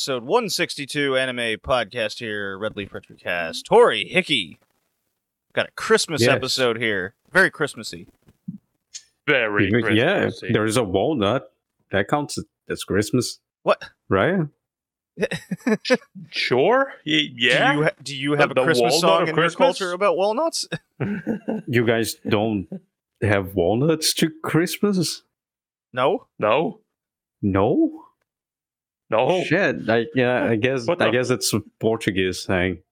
episode 162 anime podcast here, Red Leaf Retrocast. Tori, Hickey. Got a Christmas Yes. episode here. Very Christmassy. Very yeah, Christmassy. there is a walnut. That counts as Christmas, What? right? Sure. Yeah. Do you, ha- do you have The- a Christmas song of in your culture about walnuts? You guys don't have walnuts to Christmas? no? no. No. No. Shit. I, yeah, I guess. What I the- guess it's a Portuguese thing.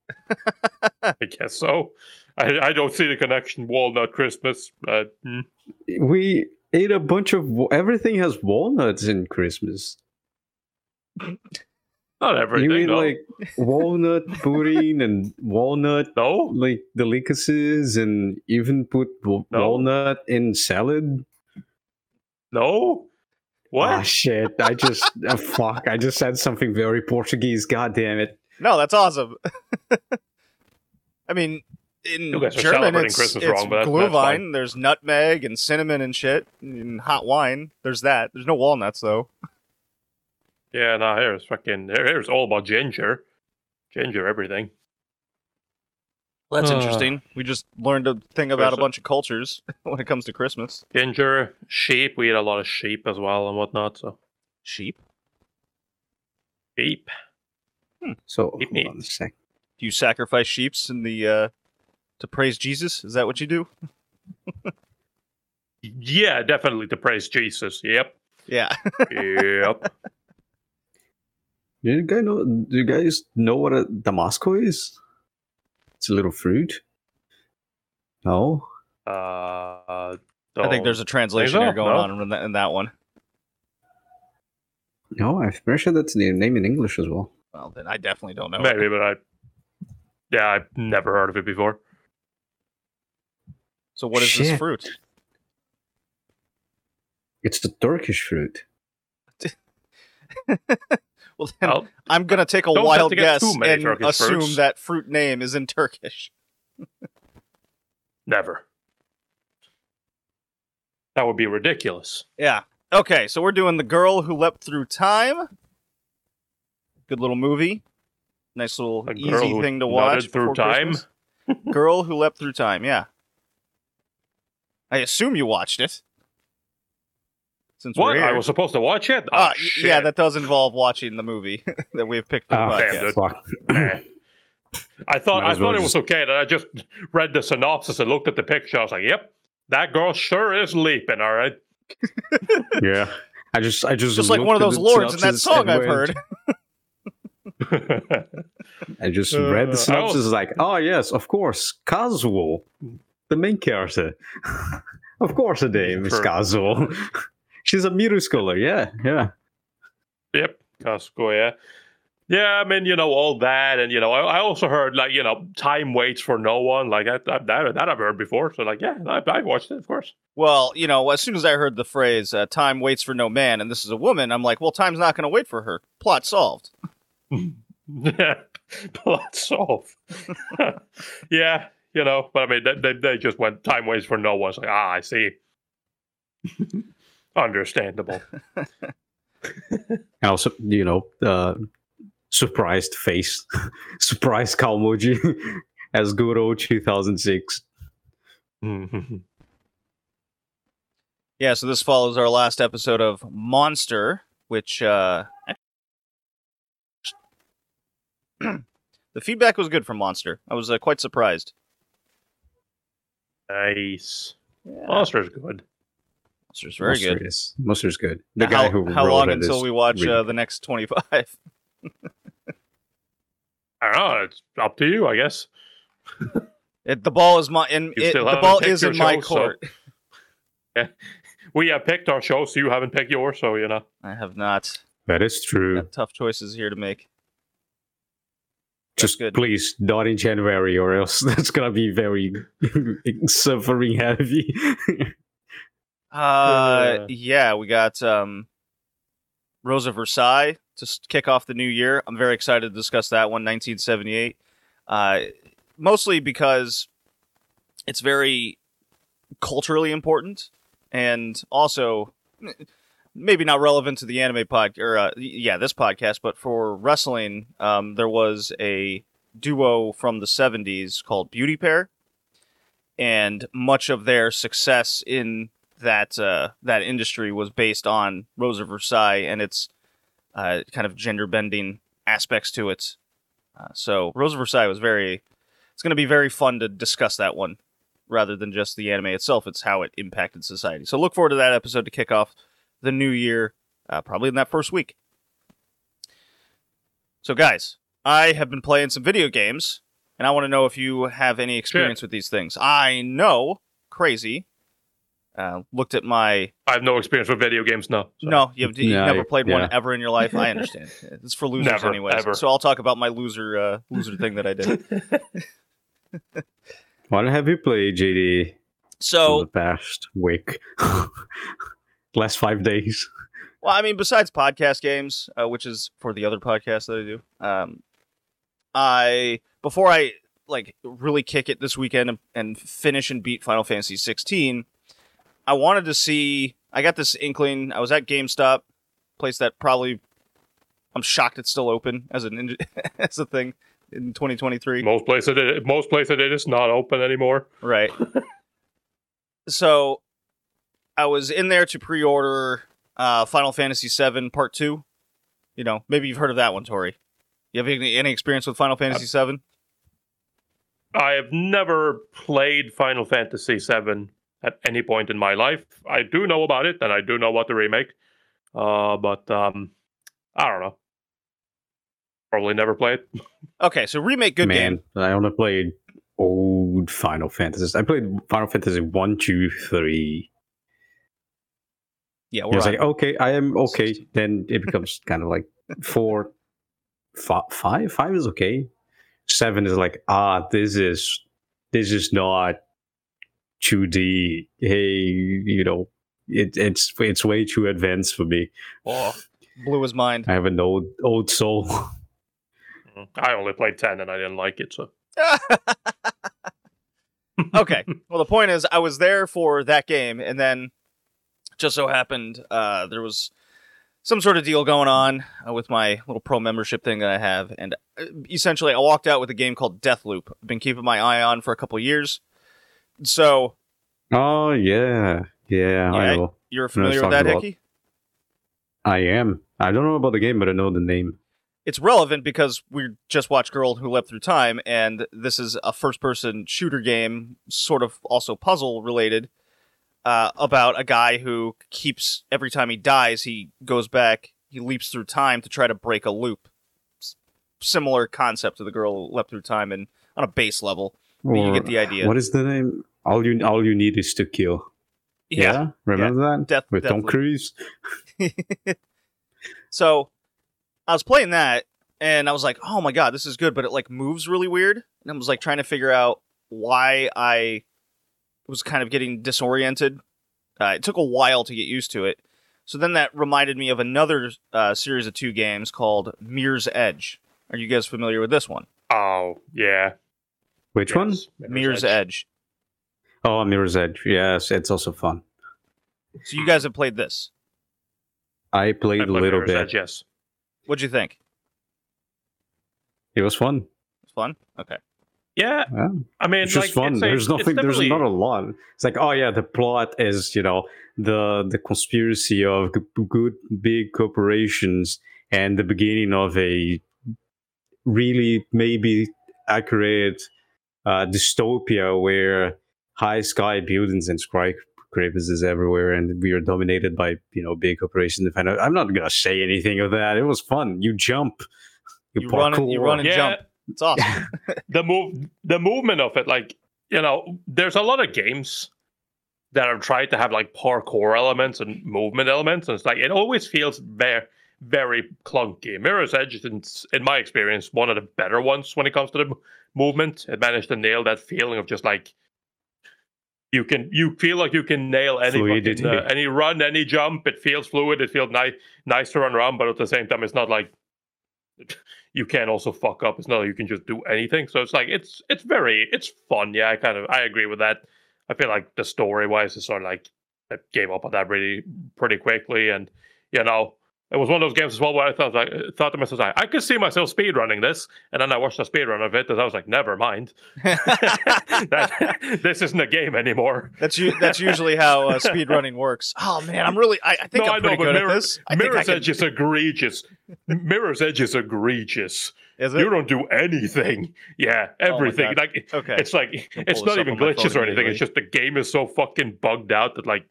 I guess so. I, I don't see the connection. Walnut Christmas. Uh, mm. We ate a bunch of everything has walnuts in Christmas. Not everything. you eat no. like walnut pudding and walnut no. like delicacies, and even put wa- No. walnut in salad. No. What? Ah, shit! I just uh, fuck. I just said something very Portuguese. God damn it! No, that's awesome. I mean, in You German, it's, Christmas it's wrong, but that- Glühwein. fine. There's nutmeg and cinnamon and shit, and hot wine. There's that. There's no walnuts though. yeah. No. Here's fucking. here- Here's all about ginger. Ginger everything. That's Uh, interesting. We just learned a thing about a bunch of cultures when it comes to Christmas. Ginger, sheep. We eat a lot of sheep as well and whatnot. So Sheep. sheep. So Eat hold meat. on a sec. Do you sacrifice sheeps in the uh to praise Jesus? Is that what you do? Yeah, definitely to praise Jesus. Yep. Yeah. Yep. Do you guys know? Do you guys know what a damasco is? It's a little fruit. No. Uh, I think there's a translation here going No? on in that, in that one. No, I'm pretty sure that's the name in English as well. Well, then I definitely don't know. maybe, but I. Yeah, I've never heard of it before. So what is this fruit? It's the Turkish fruit. Well, then Well, I'm gonna take a wild guess and Turkish assume fruits. that fruit name is in Turkish. never. That would be ridiculous. Yeah. Okay, so we're doing The Girl Who Leapt Through Time. Good little movie. Nice little A easy thing to watch through time? Girl Who Leapt Through Time, yeah. I assume you watched it. Since What? we're here. I was supposed to watch it? Ah, y- shit. yeah, that does involve watching the movie that we have picked for the podcast. damn, dude. Fuck. I thought Might I well thought it was okay. that I just read the synopsis and looked at the picture. I was like, "Yep, that girl sure is leaping." All right. yeah. I just, I just, Just like one of those lords in that song I've went- heard. I just Uh, read the synopsis. like, oh yes, of course, Kazuo, the main character. of course, her name is Sure. Kazuo. She's a middle schooler. Yeah, yeah. Yep, Costco, yeah. Yeah, I mean, you know, all that. And, you know, I, I also heard, like, you know, time waits for no one. Like, I, I, that, that I've heard before. So, like, yeah, I, I watched it, of course. Well, you know, as soon as I heard the phrase uh, "time waits for no man" and this is a woman, I'm like, well, time's not going to wait for her. Plot solved. Yeah, plot solved. yeah, you know, but I mean, they, they, they just went time waits for no one. It's like, ah, I see. Understandable. And also, you know, uh, surprised face, surprised Kaomoji as good old 2006. Yeah, so this follows our last episode of Monster, which uh the feedback was good from Monster. I was uh, quite surprised. nice. Yeah, Monster's good. Monster's very Monster good. Is, Monster's good. The Now, guy how, who how long until is we watch uh, the next 25? I don't know. It's up to you, I guess. It, the ball is my in it, the ball is your in my show, so- court. We have picked our show, so you haven't picked yours, so, you know. I have not. That is true. Got tough choices here to make. Just good. please, not in January, or else that's gonna be very suffering heavy. Uh, yeah, we got um, Rose of Versailles to kick off the new year. I'm very excited to discuss that one, 1978. Uh, mostly because it's very culturally important, and also maybe not relevant to the anime pod or uh, yeah, this podcast, but for wrestling, um, there was a duo from the '70s called Beauty Pair, and much of their success in that uh, that industry was based on Rose of Versailles and its uh, kind of gender bending aspects to it. Uh, so Rose of Versailles was very. It's going to be very fun to discuss that one, rather than just the anime itself. It's how it impacted society. So look forward to that episode to kick off the new year, uh, probably in that first week. So guys, I have been playing some video games, and I want to know if you have any experience with these things. I know, crazy. Uh, looked at my I have no experience with video games. No. so- no, you've, you've Yeah, never played yeah. one ever in your life. I understand. It's for losers, Never, anyways. ever. So I'll talk about my loser uh, loser thing that I did. What have you played, JD, in the So, past week? Last five days. well, I mean, besides podcast games, uh, which is for the other podcast that I do, um, I before I like really kick it this weekend and, and finish and beat Final Fantasy 16, I wanted to see. I got this inkling. I was at GameStop, place that probably I'm shocked it's still open as an as a thing in 2023. Most places, it, most places it is not open anymore. Right. so I was in there to pre-order uh, Final Fantasy VII Part Two. You know, maybe you've heard of that one, Tori. You have any, any experience with Final Fantasy VII? I have never played Final Fantasy VII at any point in my life. I do know about it, and I do know what the remake. Uh, but um, I don't know. Probably never play it. Okay, so remake good Man, game. I only played old Final Fantasies. I played Final Fantasy one, two, three. Yeah, It we're was like, okay, I am okay. Then it becomes kind of like four, fi- five. Five is okay. Seven is like, ah, this is this is not 2D. Hey, you know, it, it's it's way too advanced for me. oh, blew his mind. I have an old old soul. Mm. I only played 10 and I didn't like it, so. okay. Well, the point is, I was there for that game, and then just so happened uh, there was some sort of deal going on uh, with my little pro membership thing that I have, and uh, essentially, I walked out with a game called Deathloop. I've been keeping my eye on for a couple years. So Oh yeah, yeah, I know. you're familiar with that, about- Hickey? I am. I don't know about the game, but I know the name. It's relevant because we just watched Girl Who Leapt Through Time, and this is a first-person shooter game, sort of also puzzle related, uh, about a guy who keeps every time he dies, he goes back, he leaps through time to try to break a loop. S- similar concept to the Girl Who Leapt Through Time, and on a base level, but you get the idea. What is the name? All you all you need is to kill. Yeah, remember that Death with Tom Deathloop. Cruise. So I was playing that and I was like, oh my god, this is good, but it like moves really weird. And I was like trying to figure out why I was kind of getting disoriented. Uh, it took a while to get used to it. So then that reminded me of another uh, series of two games called Mirror's Edge. Are you guys familiar with this one? Oh, yeah. Which one? Yes, Mirror's Edge. Oh, Mirror's Edge. Yes, it's also fun. So you guys have played this. I I played a little Mirror's bit. Edge, yes. What'd you think? It was fun. It's fun. Okay. Yeah, Yeah, I mean, it's just like, fun. it's there's it's nothing. There's not a lot. It's like, oh yeah, the plot is you know the the conspiracy of good big corporations and the beginning of a really maybe accurate uh, dystopia where high sky buildings and skyscrapers is everywhere, and we are dominated by you know big corporations. And I'm not gonna say anything of that. It was fun. You jump. You run and- you run and yeah, jump. It's awesome. the move, the movement of it, like you know, there's a lot of games that are trying to have like parkour elements and movement elements, and it's like it always feels very, very clunky. Mirror's Edge is, in, in my experience, one of the better ones when it comes to the m- movement. It managed to nail that feeling of just like you can, you feel like you can nail any fucking, uh, any run, any jump. It feels fluid. It feels nice, nice to run around, but at the same time, it's not like you can also fuck up. It's not like you can just do anything. So it's like it's it's very it's fun. Yeah, I kind of I agree with that. I feel like the story wise is sort of like I gave up on that really pretty quickly, and you know, it was one of those games as well where I thought like thought to myself, I could see myself speed running this, and then I watched a speed run of it, and I was like, never mind, that, this isn't a game anymore. That's u- that's usually how uh, speed running works. Oh man, I'm really I, I think No, I'm I know, pretty good Mirror- at this. I Mirror's can- Edge is egregious. Mirror's Edge is egregious. is it? You don't do anything. Yeah, everything. Oh like Okay. it's like it's not even glitches or anything. It's just the game is so fucking bugged out that like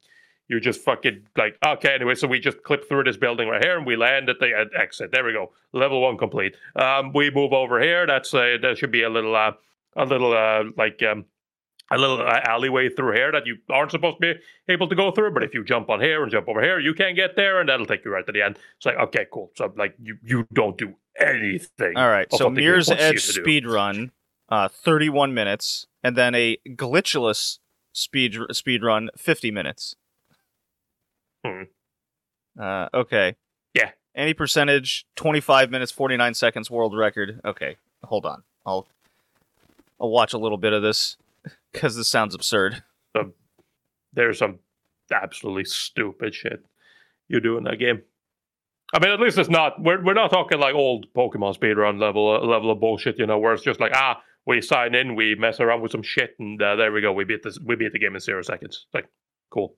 you just fucking like okay. Anyway, so we just clip through this building right here and we land at the at exit. There we go. Level one complete. Um, we move over here. That's uh, there should be a little uh, a little uh, like um. A little uh, alleyway through here that you aren't supposed to be able to go through, but if you jump on here and jump over here, you can get there, and that'll take you right to the end. It's like, okay, cool. So like, you you don't do anything. All right. So what the game Mirror's Edge do. speed run, uh, 31 minutes, and then a glitchless speed speed run, 50 minutes. Hmm. Uh, okay. Yeah. Any percentage, 25 minutes, 49 seconds, world record. Okay. Hold on. I'll I'll watch a little bit of this because this sounds absurd. there's some absolutely stupid shit you do in that game. I mean, at least it's not. We're we're not talking like old Pokemon speedrun level uh, level of bullshit, you know, where it's just like ah, we sign in, we mess around with some shit, and uh, there we go, we beat this, we beat the game in zero seconds. Like cool,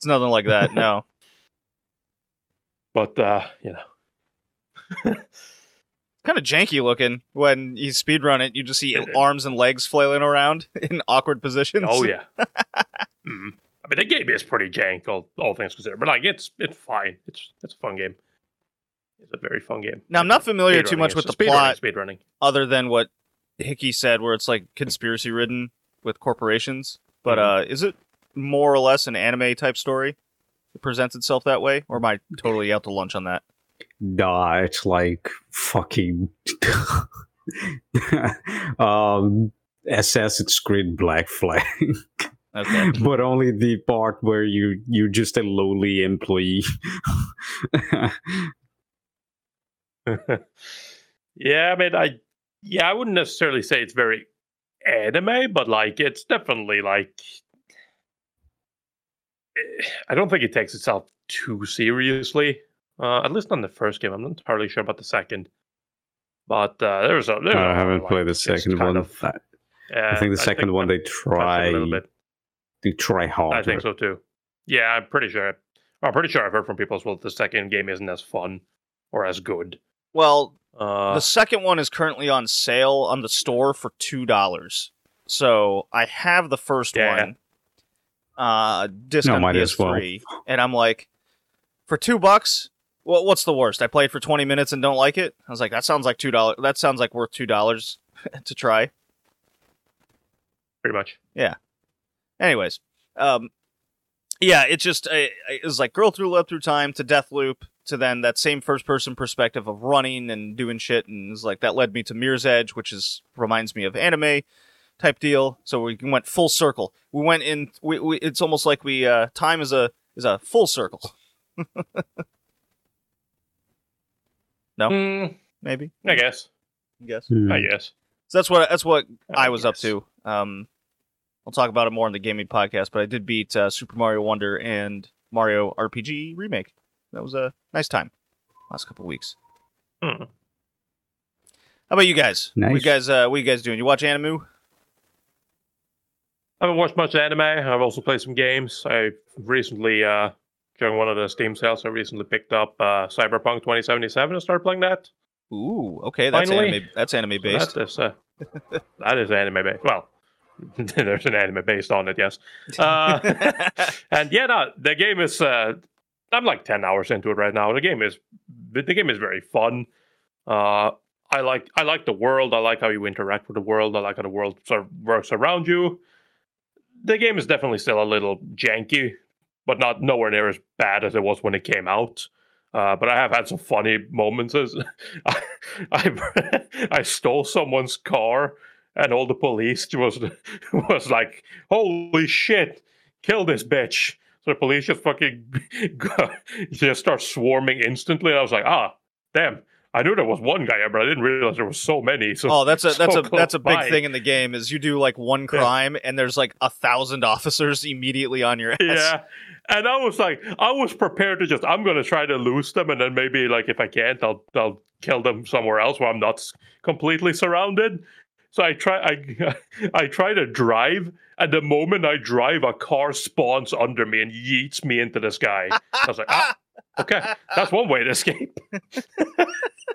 It's nothing like that. No. but uh, you know, kind of janky looking when you speed run it. You just see arms and legs flailing around in awkward positions. oh yeah. mm. I mean, the game is pretty jank, all, all things considered, but like it's it's fine. It's it's a fun game. It's a very fun game. Now I'm not familiar too much with the plot, Speedrunning. other than what Hickey said, where it's like conspiracy ridden with corporations. But Mhm. uh, is it more or less an anime type story? It presents itself that way, or am I totally out to lunch on that? Nah, it's like fucking um Assassin's Creed Black Flag. Okay. but only the part where you you're just a lowly employee. yeah, I mean, I yeah, I wouldn't necessarily say it's very anime, but like it's definitely like I don't think it takes itself too seriously. Uh, at least on the first game, I'm not entirely sure about the second. But uh, there's a. There's I a, haven't like, played the second one. of- I, yeah, I think the second one they try a little bit. they try hard. I think so too. Yeah, I'm pretty sure. I'm pretty sure I've heard from people as well that the second game isn't as fun or as good. Well, Uh, the second one is currently on sale on the store for two dollars. So I have the first Yeah. one, uh, disc No, on might as well. And I'm like, for two bucks, well, what's the worst? I played for twenty minutes and don't like it. I was like, that sounds like two dollars. That sounds like worth two dollars to try. pretty much. Yeah. Anyways, um, yeah, it just uh, it was like girl through love through time to death loop to then that same first person perspective of running and doing shit, and it's like that led me to Mirror's Edge, which is reminds me of anime type deal. So we went full circle. We went in. We, we it's almost like we uh, time is a is a full circle. No. Mm, Maybe I guess. I guess. Hmm. I guess. So that's what that's what I, I was up to. Um, I'll talk about it more in the gaming podcast, but I did beat uh, Super Mario Wonder and Mario RPG Remake. That was a nice time. Last couple weeks. Hmm. How about you guys? What you Nice. guys? Uh, what you guys doing? You watch Animu? I haven't watched much anime. I've also played some games. I recently, uh, during one of the Steam sales, I recently picked up uh, Cyberpunk 2077 and started playing that. Ooh, okay, that's Finally. anime. That's anime So based. That is, uh, that is anime based. Well, there's an anime based on it, yes. Uh, and yeah, no, the game is. Uh, I'm like ten hours into it right now. The game is the the game is very fun. Uh, I like I like the world. I like how you interact with the world. I like how the world sort of works around you. The game is definitely still a little janky, but not nowhere near as bad as it was when it came out. Uh, but I have had some funny moments. As I, I, I stole someone's car, and all the police was was like, "Holy shit, kill this bitch!" So the police just fucking just start swarming instantly. And I was like, "Ah, damn, I knew there was one guy, but I didn't realize there was so many. So Oh, that's a that's so a that's a big by. thing in the game. Is you do like one crime and there's like a thousand officers immediately on your ass. Yeah. And I was like, I was prepared to just, I'm going to try to lose them. And then maybe, like, if I can't, I'll, I'll kill them somewhere else where I'm not completely surrounded. So I try, I, I try to drive. And the moment I drive, a car spawns under me and yeets me into the sky. I was like, ah, okay, that's one way to escape.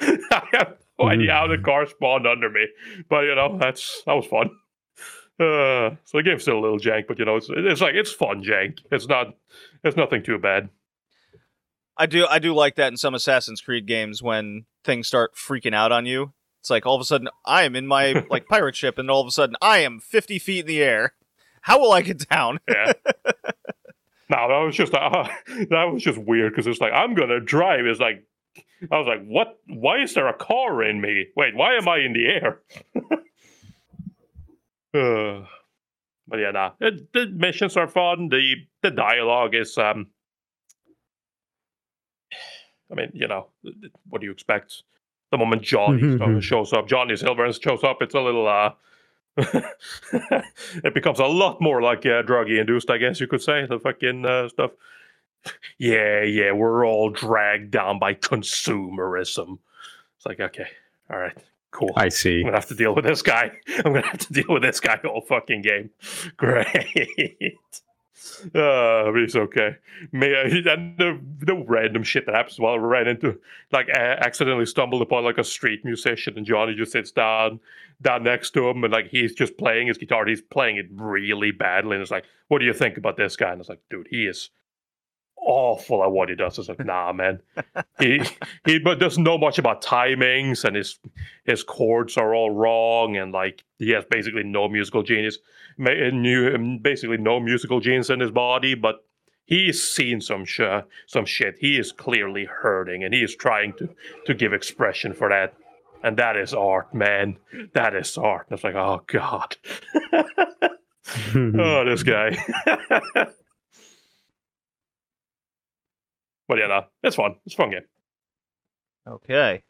I have no idea how the car spawned under me, but you know, that's that was fun. Uh, so the game's still a little jank, but you know, it's it's like it's fun jank. It's not, it's nothing too bad. I do I do like that in some Assassin's Creed games when things start freaking out on you. It's like all of a sudden I am in my like pirate ship, and all of a sudden I am fifty feet in the air. How will I get down? Yeah. no, that was just uh, that was just weird because it's like I'm gonna drive. It's like I was like, what? Why is there a car in me? Wait, why am I in the air? uh, but yeah, nah. The, the missions are fun. The the dialogue is um. I mean, you know, what do you expect? The moment Johnny Mhm. shows up, Johnny Silver shows up, it's a little uh. it becomes a lot more like uh, druggy induced, I guess you could say. The fucking uh, stuff. Yeah, yeah, we're all dragged down by consumerism. It's like, okay, all right, cool. I see. I'm gonna have to deal with this guy. I'm gonna have to deal with this guy all fucking game. Great. Uh, but it's okay. May I, and the, the random shit that happens while I ran into, like, I accidentally stumbled upon like a street musician, and Johnny just sits down, down next to him, and like he's just playing his guitar. He's playing it really badly, and it's like, what do you think about this guy? And it's like, dude, he is awful at what he does. It's like, nah, man. He he but doesn't know much about timings, and his his chords are all wrong, and like he has basically no musical genius, and new basically no musical genes in his body. But he's seen some sh- uh, some shit. He is clearly hurting, and he is trying to to give expression for that. And that is art, man. That is art. And it's like, oh god, oh this guy. But yeah, no, it's fun. It's a fun game. Okay,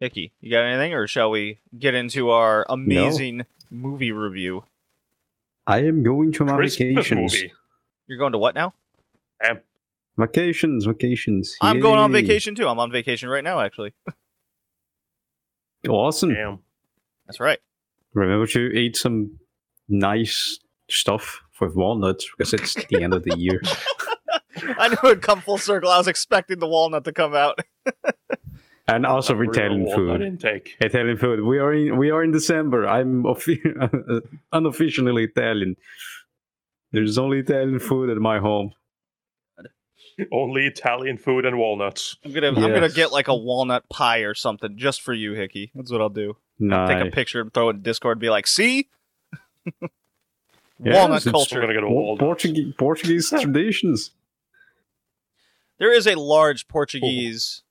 Hickey, you got anything, or shall we get into our amazing movie review? I am going to my Christmas vacations. movie. You're going to what now? Vacations, vacations. I'm going on vacation too. I'm on vacation right now, actually. Awesome. Damn. That's right. Remember to eat some nice stuff with walnuts because it's the end of the year. I knew it'd come full circle. I was expecting the walnut to come out. And also Real Italian food. intake. Italian food. We are in we are in December. I'm offi- unofficially Italian. There's only Italian food at my home. Only Italian food and walnuts. I'm gonna I'm gonna get like a walnut pie or something just for you, Hickey. That's what I'll do. Nice. Take a picture and throw it in Discord. and Be like, see, Yes, walnut it's- I'm culture. gonna get a walnut. Portuguese, Portuguese traditions. There is a large Portuguese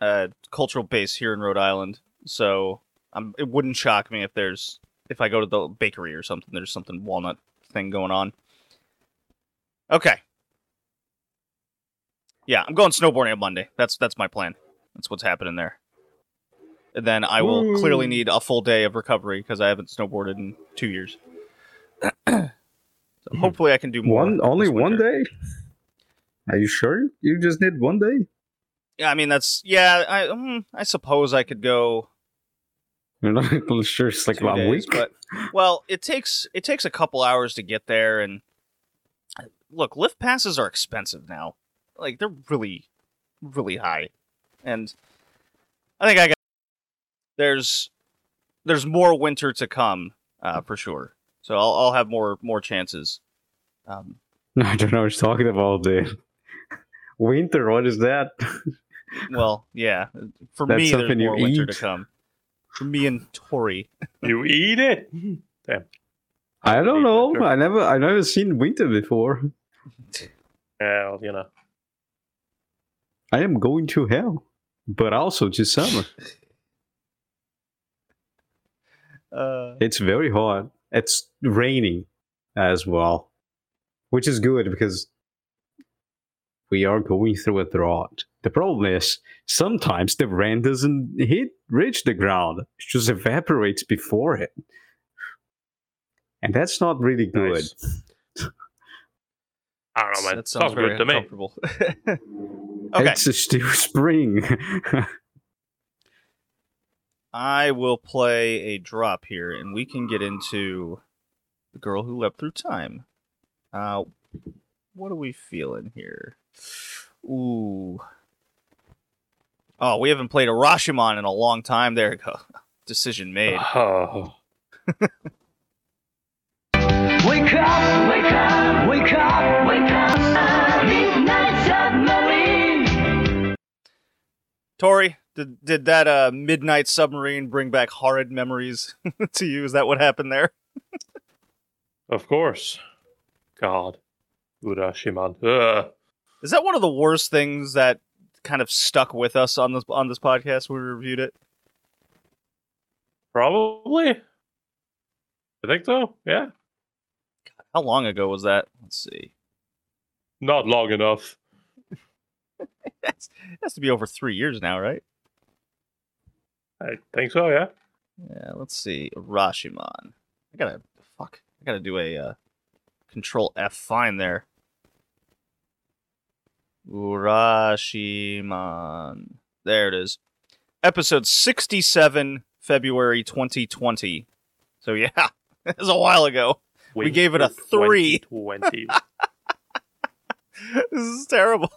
uh, cultural base here in Rhode Island, so um, it wouldn't shock me if there's if I go to the bakery or something. There's something walnut thing going on. Okay. Yeah, I'm going snowboarding on Monday. That's that's my plan. That's what's happening there. And then I will Woo. clearly need a full day of recovery because I haven't snowboarded in two years. so hopefully, I can do more. One only one day. Are you sure? You just need one day. Yeah, I mean that's yeah. I mm, I suppose I could go You're not sure. It's like two a days, week. but well, it takes it takes a couple hours to get there, and look, lift passes are expensive now. Like they're really, really high, and I think I got there's there's more winter to come uh, for sure. So I'll I'll have more more chances. Um, No, I don't know what you're talking about. The winter. What is that? well, yeah, for That's me there's something you more winter to come. For me and Tori. You eat it. Damn. I don't know. winter. I never, I never seen winter before. Well, you know. I am going to hell, but also to summer. Uh, It's very hot. It's raining as well, which is good because we are going through a drought. The problem is sometimes the rain doesn't hit reach the ground; it just evaporates before it, and that's not really good. Nice. I don't know, man. that Sounds, sounds very good to me. okay, It's a still spring. I will play a drop here, and we can get into the girl who leapt through time. Uh, what are we feeling here? Ooh. Oh, we haven't played a Urashiman in a long time. There you go. Decision made. Oh. Wake up, wake up, wake up, wake up. Midnight submarine. Tori, did did that uh, midnight submarine bring back horrid memories to you? Is that what happened there? Of course. God. Urashiman. Ugh. Is that one of the worst things that kind of stuck with us on this on this podcast when we reviewed it? Probably. I think so. Yeah. How long ago was that? Let's see. Not long enough. That's, it has to be over three years now, right? I think so, yeah. Yeah, let's see. Urashiman. I gotta fuck. I gotta do a uh, control F find there. Urashiman. There it is. Episode 67, February 2020. So yeah, it was a while ago. We gave it a three. 20. this is terrible.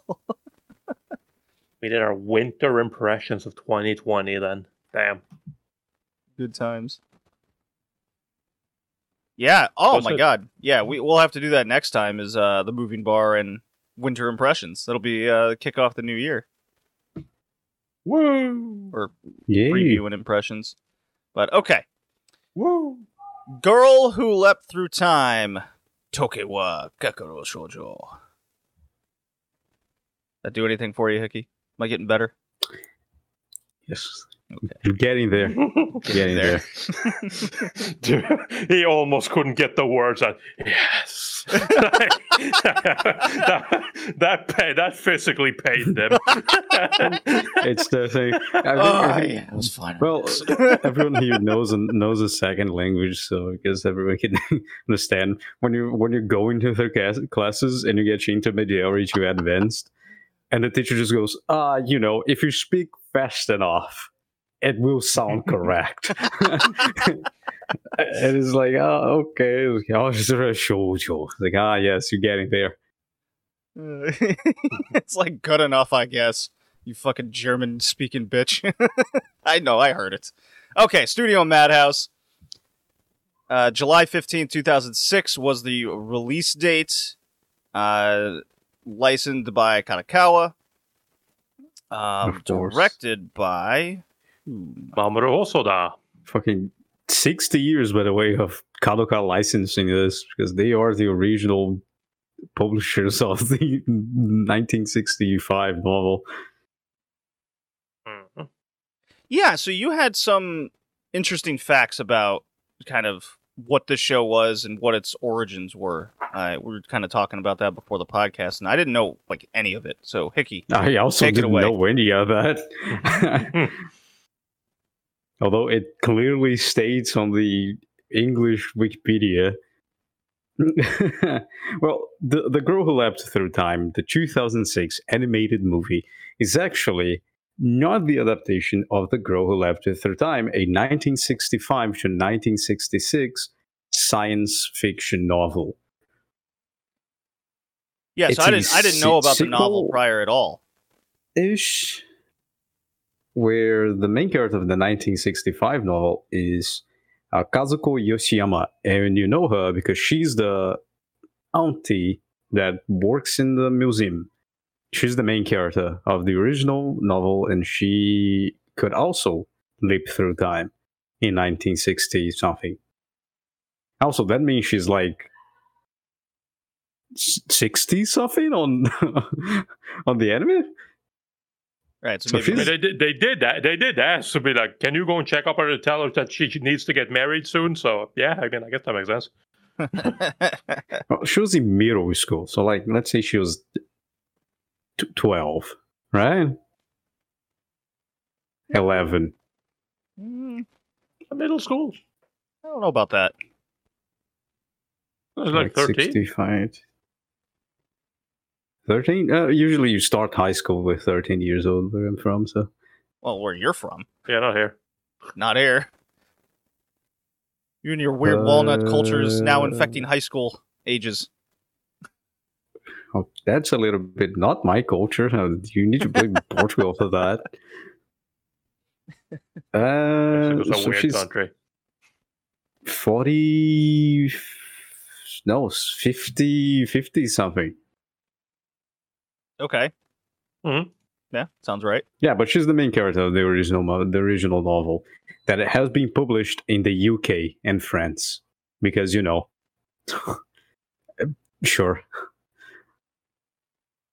we did our winter impressions of 2020 then. Damn. Good times. Yeah. Oh my god. Yeah, we we'll have to do that next time. Is uh the moving bar and winter impressions. That'll be uh kick off the new year Woo! or Yay. preview and impressions. But okay, Woo! girl who leapt through time. Tokewa Kakuro Shoujo. That do anything for you, Hickey? Am I getting better? Yes. Okay. Getting there. Getting there. Dude, he almost couldn't get the words out. Yes. that, that, pay, that physically pained him. It's the thing. I think- Oh, I think- yeah, it was fine. Well, everyone here knows knows a second language, so I guess everyone can understand when you when you're going to their classes and you get to intermediary to advanced, and the teacher just goes, "Ah, you know, if you speak fast enough, it will sound correct." it's like, oh, okay, oh, it's a shoujo. Like, ah, yes, you're getting there. It's like good enough, I guess. You fucking German speaking bitch. I know, I heard it. Okay, Studio Madhouse. Uh, July 15, 2006 was the release date. Uh, licensed by Kadokawa. Um, directed by. Who? Mamoru Hosoda. fucking 60 years by the way of Kadokawa licensing this because they are the original publishers of the 1965 novel Mhm. Yeah, so you had some interesting facts about kind of what the show was and what its origins were. Uh, we were kind of talking about that before the podcast, and I didn't know like any of it. So Hickey, i also Take didn't away. know any of that although it clearly states on the english wikipedia well the, the girl who leapt through time the 2006 animated movie is actually not the adaptation of The Girl Who Leapt Through Time, a 1965 to 1966 science fiction novel. yeah, so I didn't I didn't know about the novel prior at all. Ish. Where the main character of the 1965 novel is uh, Kazuko Yoshiyama, and you know her because she's the auntie that works in the museum. She's the main character of the original novel, and she could also leap through time in 1960 something. Also, that means she's like 60 something on on the anime. Right, so, So maybe she's- I mean, they, did, they did that. They did ask to be like, "Can you go and check up her and tell her that she needs to get married soon?" So yeah, I mean, I guess that makes sense. Well, she was in middle school, so like let's say she was t- twelve right? Eleven. Mm, Middle school. I don't know about that. It was like 13. 65. 13? Uh, usually you start high school with 13 years old where I'm from, so. Well, where you're from, Yeah, not here. not here. You and your weird walnut culture is now Uh, infecting high school ages. Oh, that's a little bit not my culture. Uh, You need to blame Portugal for that. Uh, Mexico's a so weird she's country. 40. No, 50, 50 something. Okay. Mhm. Yeah, sounds right. Yeah, but she's the main character of the original the original novel that has been published in the UK and France because you know. sure.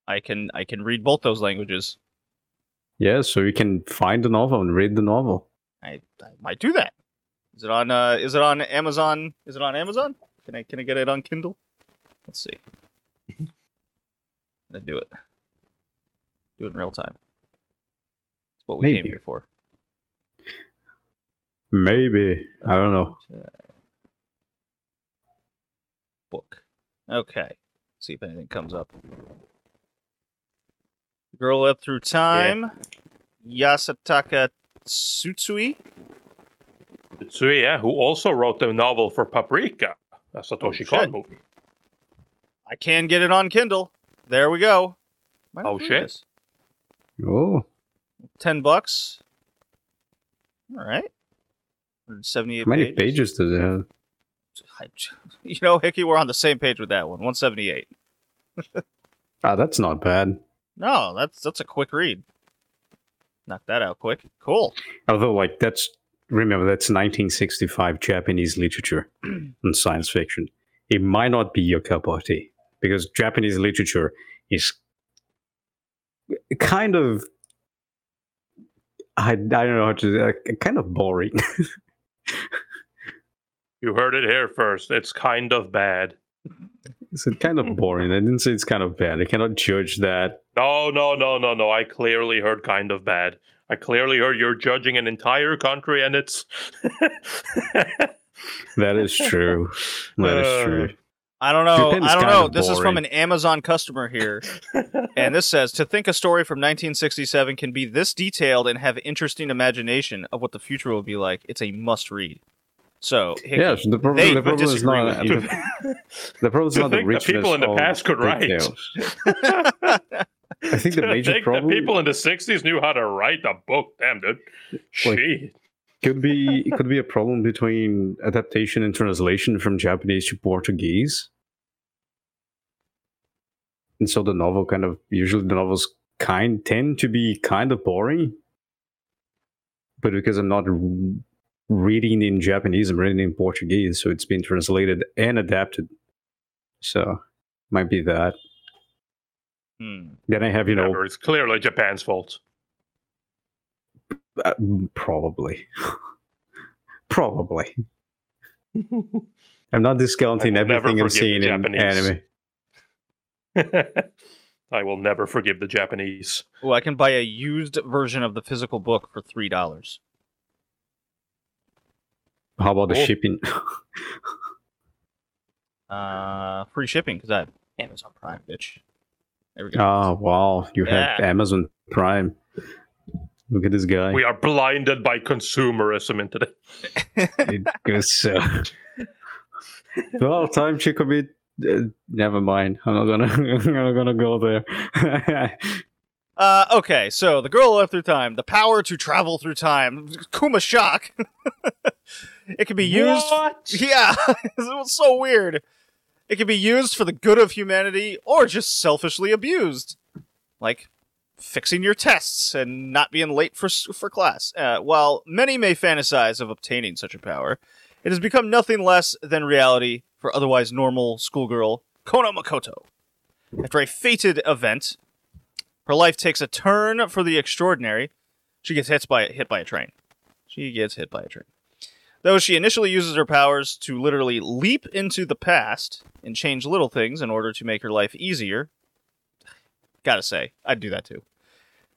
I can I can read both those languages. Yeah, so you can find the novel and read the novel. I, I might do that. Is it on uh is it on Amazon? Is it on Amazon? Can I can I get it on Kindle? Let's see. Let's do it. Do it in real time. That's what we came here for. Maybe I don't know. Book. Okay. See if anything comes up. Girl up through time. Yasutaka Tsutsui. Tsui, yeah, who also wrote the novel for Paprika, a Satoshi oh, shit. Kon movie. I can get it on Kindle. There we go. Might Oh, do shit. this. Oh, Ten bucks. All right. 178 how many pages does it have? You know, Hickey, we're on the same page with that one. 178. Ah, that's not bad. No, that's that's a quick read. Knock that out quick. Cool. Although, like, that's remember that's 1965 Japanese literature and science fiction. It might not be your cup of tea because Japanese literature is kind of I, I don't know how to uh, kind of boring. You heard it here first. It's kind of bad. it's kind of boring. I didn't say it's kind of bad. I cannot judge that. No, no, no, no, no. I clearly heard kind of bad. I clearly heard you're judging an entire country and it's. That is true. That is true. I don't know. Japan's I don't know. of This is from an Amazon customer here. and this says to think a story from 1967 can be this detailed and have interesting imagination of what the future will be like. It's a must read. So, Hickey, Yes, the problem, they the problem is not with the, the problem is not the think the people in the past could write. I think the major think problem the people in the 60s knew how to write a book. Damn, dude. Like- Shit. Could be it could be a problem between adaptation and translation from Japanese to Portuguese. And so the novel kind of usually the novels kind tend to be kind of boring. But because I'm not reading in Japanese, I'm reading in Portuguese, so it's been translated and adapted. So might be that. Hmm. Then I have, you know, It's clearly Japan's fault. Uh, probably. probably. I'm not discounting I will never everything I'm forgive seeing in Japanese. anime. I will never forgive the Japanese. Well, I can buy a used version of the physical book for three dollars. How about the shipping? Uh, free shipping because I have Amazon Prime, bitch. There we go. oh wow, you have Amazon Prime. Look at this guy. We are blinded by consumerism in today. it goes so. well, time to commit. Uh, never mind. I'm not gonna. I'm not gonna go there. Uh, okay, so the girl left through time, the power to travel through time, Kuma shock. it can be used. What? Yeah, it was so weird. It can be used for the good of humanity or just selfishly abused, like fixing your tests and not being late for for class. Uh, while many may fantasize of obtaining such a power, it has become nothing less than reality for otherwise normal schoolgirl Konno Makoto. After a fated event, her life takes a turn for the extraordinary. She gets hit by hit by a train. She gets hit by a train. Though she initially uses her powers to literally leap into the past and change little things in order to make her life easier. Gotta say, I'd do that too.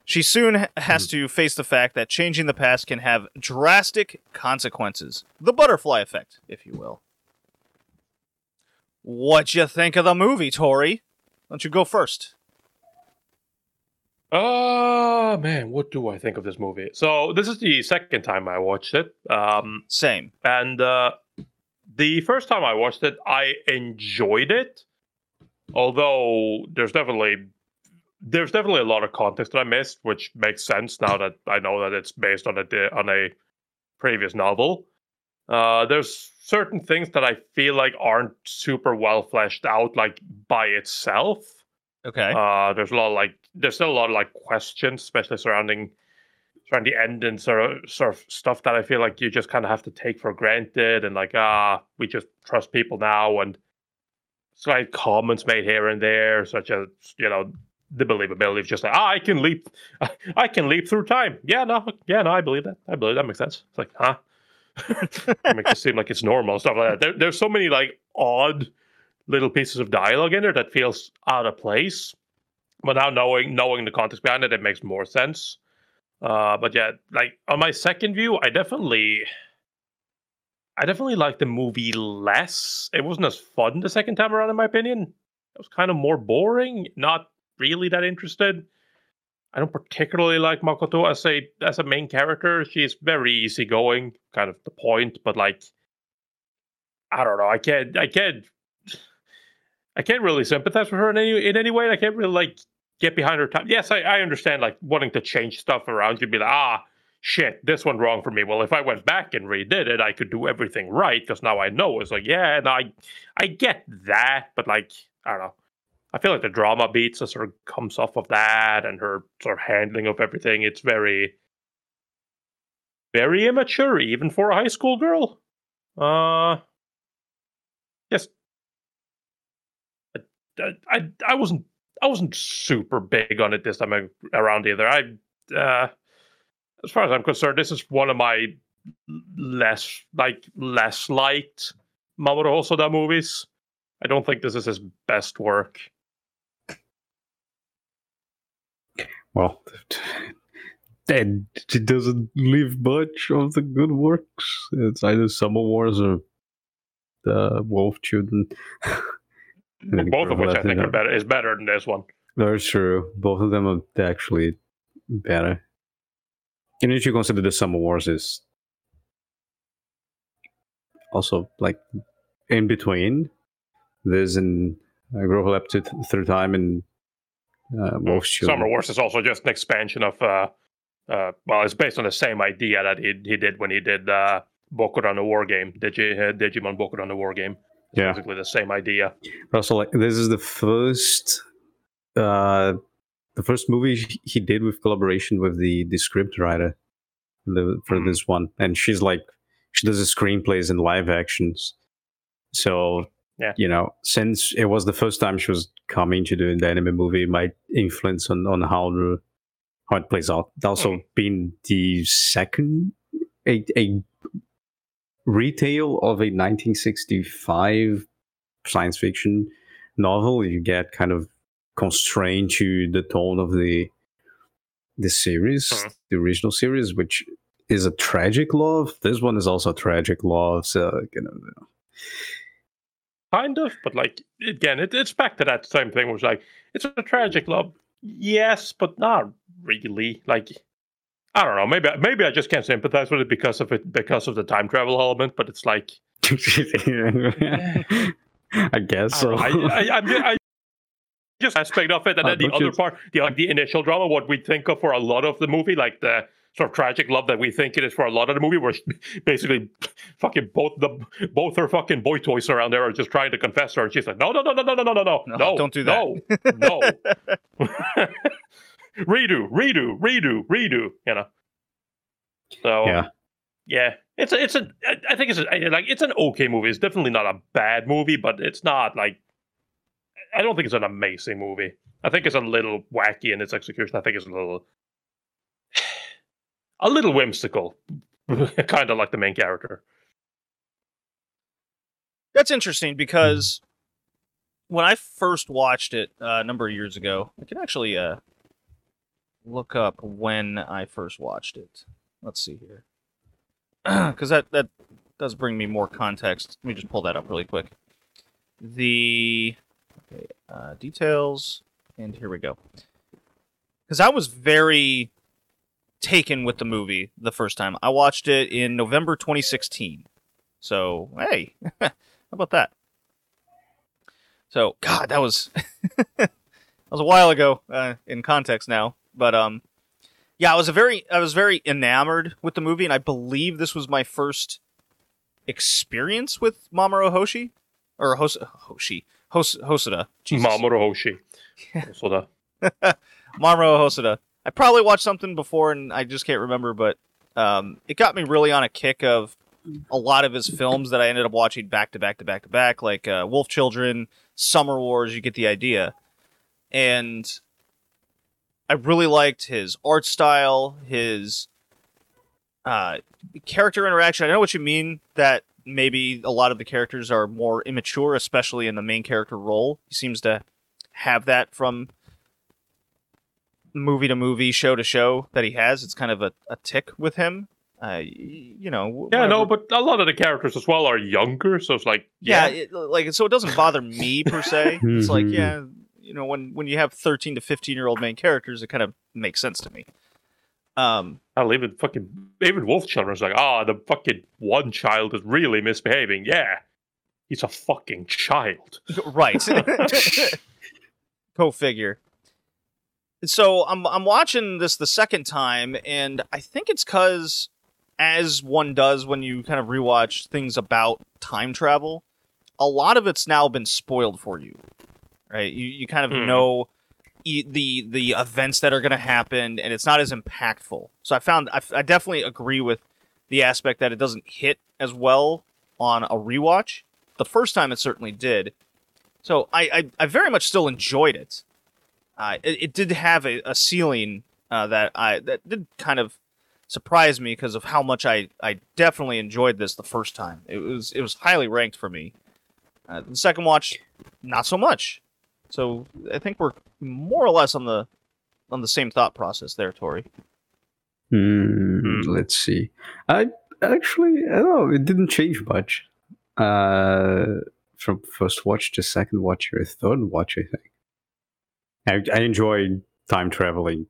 She soon has to face the fact that changing the past can have drastic consequences. The butterfly effect, if you will. What you think of the movie, Tori? Why don't you go first? Oh man, what do I think of this movie? So this is the second time I watched it. Um, Same. and uh, the first time I watched it, I enjoyed it. Although there's definitely there's definitely a lot of context that I missed, which makes sense now that I know that it's based on a on a previous novel. Uh, there's certain things that I feel like aren't super well fleshed out, like by itself. Okay. Uh, there's a lot of like there's still a lot of like questions, especially surrounding surrounding the end and sort of sort of stuff that I feel like you just kind of have to take for granted and like ah we just trust people now and slight comments made here and there such as you know the believability of just like ah I can leap I can leap through time yeah no yeah no I believe that I believe that makes sense it's like huh it makes it seem like it's normal stuff like that there, there's so many like odd little pieces of dialogue in there that feels out of place. But now knowing knowing the context behind it, it makes more sense. Uh, but yeah, like on my second view, I definitely, I definitely like the movie less. It wasn't as fun the second time around, in my opinion. It was kind of more boring. Not really that interested. I don't particularly like Makoto as a as a main character. She's very easygoing, kind of the point. But like, I don't know. I can't. I can't I can't really sympathize with her in any in any way. I can't really like get behind her time. Yes, I, I understand like wanting to change stuff around. You'd be like, ah, shit, this one wrong for me. Well, if I went back and redid it, I could do everything right because now I know. It's like, yeah, and I I get that, but like, I don't know. I feel like the drama beats that sort of comes off of that and her sort of handling of everything. It's very very immature, even for a high school girl. Uh yes, I, I I wasn't I wasn't super big on it this time around either. I uh as far as I'm concerned, this is one of my less like less liked Mamoru Hosoda movies. I don't think this is his best work. Well, and it doesn't leave much of the good works. It's either Summer Wars or the Wolf Children. Both of which I think are better is better than this one. That's true. Both of them are actually better. And if you consider the Summer Wars is also like in between, there's an uh, Grow Up to th- Through Time and uh, Wolf's Children. Summer Wars is also just an expansion of uh uh well it's based on the same idea that he he did when he did uh Bokura no the War Game, Digi, uh, Digimon Bokura no the War Game. It's Yeah. basically the same idea. But also like this is the first uh the first movie he- he did with collaboration with the the script writer the, for Mhm. this one and she's like she does the screenplays and live actions so Yeah. you know since it was the first time she was coming to do the anime movie my influence on on how the how it plays out also Mhm. being the second a, a retail of a 1965 science fiction novel you get kind of constrained to the tone of the the series Mhm. the original series which is a tragic love this one is also a tragic love so you know Kind of, but like again, it, it's back to that same thing. Was like it's a tragic love, yes, but not really. Like I don't know. Maybe maybe I just can't sympathize with it because of it because of the time travel element. But it's like i guess I, so I, I, I'm I just aspect of it, and then the other part, the like the initial drama, what we think of for a lot of the movie, like the sort of tragic love that we think it is for a lot of the movie, where basically fucking both the both her fucking boy toys around there are just trying to confess her, and she's like, no, no, no, no, no, no, no, no, no, No, don't do that, no, no, redo, redo, redo, redo, you know. So Yeah. yeah, it's a, it's a, I- I think it's a, like it's an okay movie. It's definitely not a bad movie, but it's not like I don't think it's an amazing movie. I think it's a little wacky in its execution. I think it's a little a little whimsical, kind of like the main character. That's interesting because when I first watched it uh, a number of years ago, I can actually uh, look up when I first watched it. Let's see here, because that that does bring me more context. Let me just pull that up really quick. The okay, uh, details, and here we go. Because I was very taken with the movie the first time. I watched it in November 2016. So hey, how about that? So God, that was that was a while ago uh, in context now, but um, yeah, I was a very I was very enamored with the movie, and I believe this was my first experience with Mamoru Hoshi or Hos- Hoshi Hos- Hosoda. Jesus. Mamoru Hoshi. Hosoda. Mamoru Hosoda. I probably watched something before and I just can't remember, but um, it got me really on a kick of a lot of his films that I ended up watching back to back to back to back, like uh, Wolf Children, Summer Wars. You get the idea, and I really liked his art style, his uh, character interaction. I know what you mean that maybe a lot of the characters are more immature, especially in the main character role. He seems to have that from movie to movie, show to show that he has. It's kind of a, a tick with him. Uh, you know. Yeah, no, but a lot of the characters as well are younger, so it's like yeah, yeah, it, like so it doesn't bother me per se. It's like Mhm. yeah, you know, when when you have thirteen to fifteen year old main characters, it kind of makes sense to me. Um, I'll even fucking even Wolf Children's like, ah, the fucking one child is really misbehaving. Yeah, he's a fucking child. right. Go figure. So I'm I'm watching this the second time, and I think it's because, as one does when you kind of rewatch things about time travel, a lot of it's now been spoiled for you, right? You you kind of Hmm. know e- the the events that are going to happen, and it's not as impactful. So I found I, I definitely agree with the aspect that it doesn't hit as well on a rewatch. The first time it certainly did. So I, I, I very much still enjoyed it. It, it did have a, a ceiling uh, that I that did kind of surprise me because of how much I, I definitely enjoyed this the first time. It was it was highly ranked for me. Uh, the second watch, not so much. So I think we're more or less on the on the same thought process there, Tori. Hmm. Let's see. I actually, I don't know. It didn't change much uh, from first watch to second watch or third watch. I think. I, I enjoy time traveling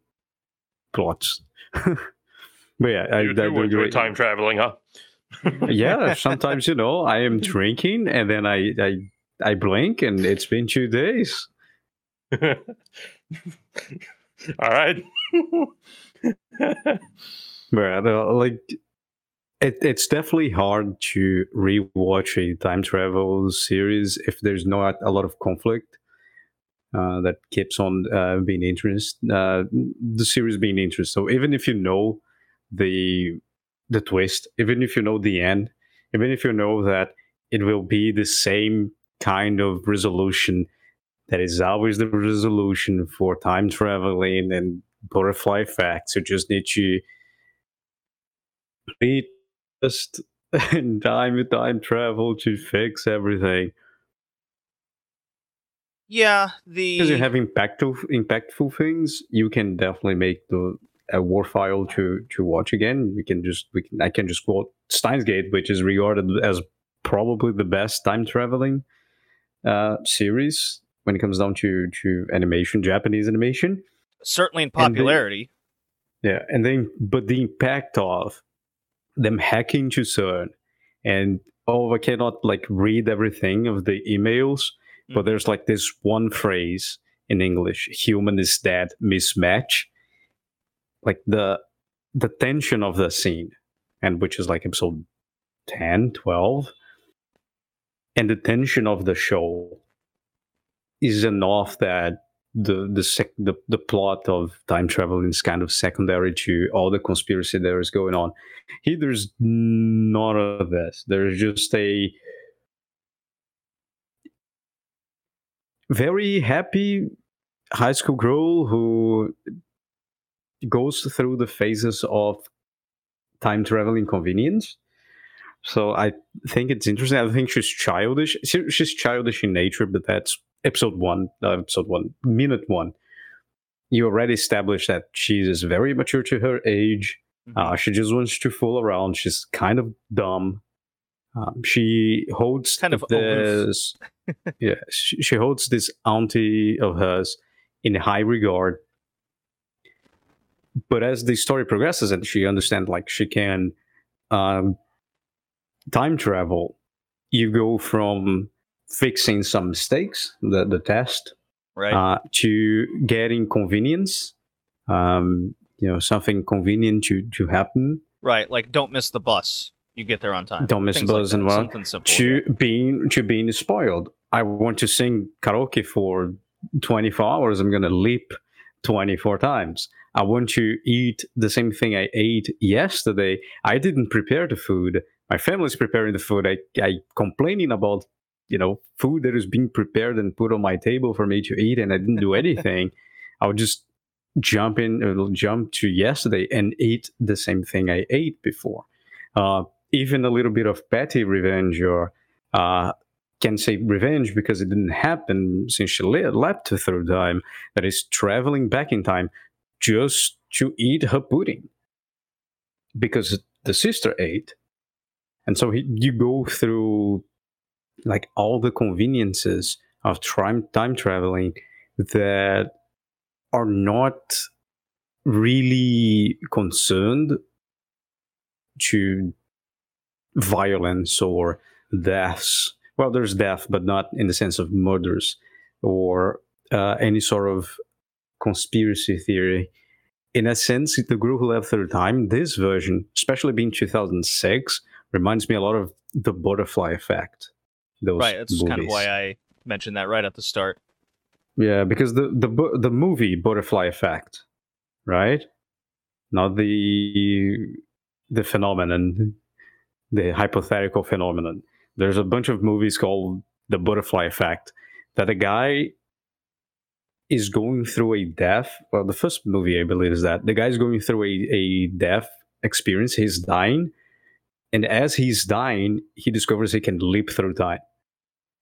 plots. but yeah, I, You I do enjoy enjoy- time traveling, huh? yeah, sometimes you know I am drinking and then I I I blink and it's been two days. All right. But uh, like, it, it's definitely hard to rewatch a time travel series if there's not a lot of conflict uh, that keeps on uh, being interest. Uh, the series being interest. So even if you know the the twist, even if you know the end, even if you know that it will be the same kind of resolution that is always the resolution for time traveling and butterfly effects, you just need to need just time with time travel to fix everything Yeah, the because you have impactful impactful things you can definitely make the a war file to to watch again we can just we can, i can just quote steins gate which is regarded as probably the best time traveling uh series when it comes down to to animation japanese animation certainly in and popularity. Yeah, and then but the impact of them hacking to CERN and oh, I cannot like read everything of the emails, but Mhm. there's like this one phrase in English: "Human is dead." Mismatch, like the the tension of the scene, and which is like episode 10, 12, and the tension of the show is enough that the the sec- the the plot of time travel is kind of secondary to all the conspiracy there is going on. Here, there's none of this. There's just a very happy high school girl who goes through the phases of time travel inconvenience. So I think it's interesting. I think she's childish. She's childish in nature, but that's episode one, uh, episode one, minute one. you already established that she is very mature to her age. Mhm. Uh, she just wants to fool around. She's kind of dumb. Um, she holds Kind of this. yeah, she, she holds this auntie of hers in high regard. But as the story progresses, and she understands like she can um, time travel, you go from fixing some mistakes, the the test, right? uh, to getting convenience. Um, you know, something convenient to to happen. right. Like don't miss the bus. You get there on time. Don't miss Things like and what? Simple. to being to being spoiled. I want to sing karaoke for 24 hours. I'm gonna leap 24 times. I want to eat the same thing I ate yesterday. I didn't prepare the food. My family's preparing the food. I, I complaining about you know food that is being prepared and put on my table for me to eat, and I didn't do anything. I would just jump in, uh, jump to yesterday and eat the same thing I ate before. Uh, even a little bit of petty revenge or uh, can say revenge because it didn't happen since she left through time that is traveling back in time just to eat her pudding. Because the sister ate and so he, you go through like all the conveniences of time, time traveling that are not really concerned to violence or deaths. Well, there's death, but not in the sense of murders or uh, any sort of conspiracy theory. In a sense, the Girl Who Leapt Through Time, this version, especially being 2006, reminds me a lot of the Butterfly Effect. Those right. That's kind of why I mentioned that right at the start. Yeah, because the the the movie Butterfly Effect, right? Not the the phenomenon, the hypothetical phenomenon. There's a bunch of movies called the Butterfly Effect that a guy is going through a death. Well, the first movie I believe is that the guy's going through a, a death experience. He's dying, and as he's dying, he discovers he can leap through time.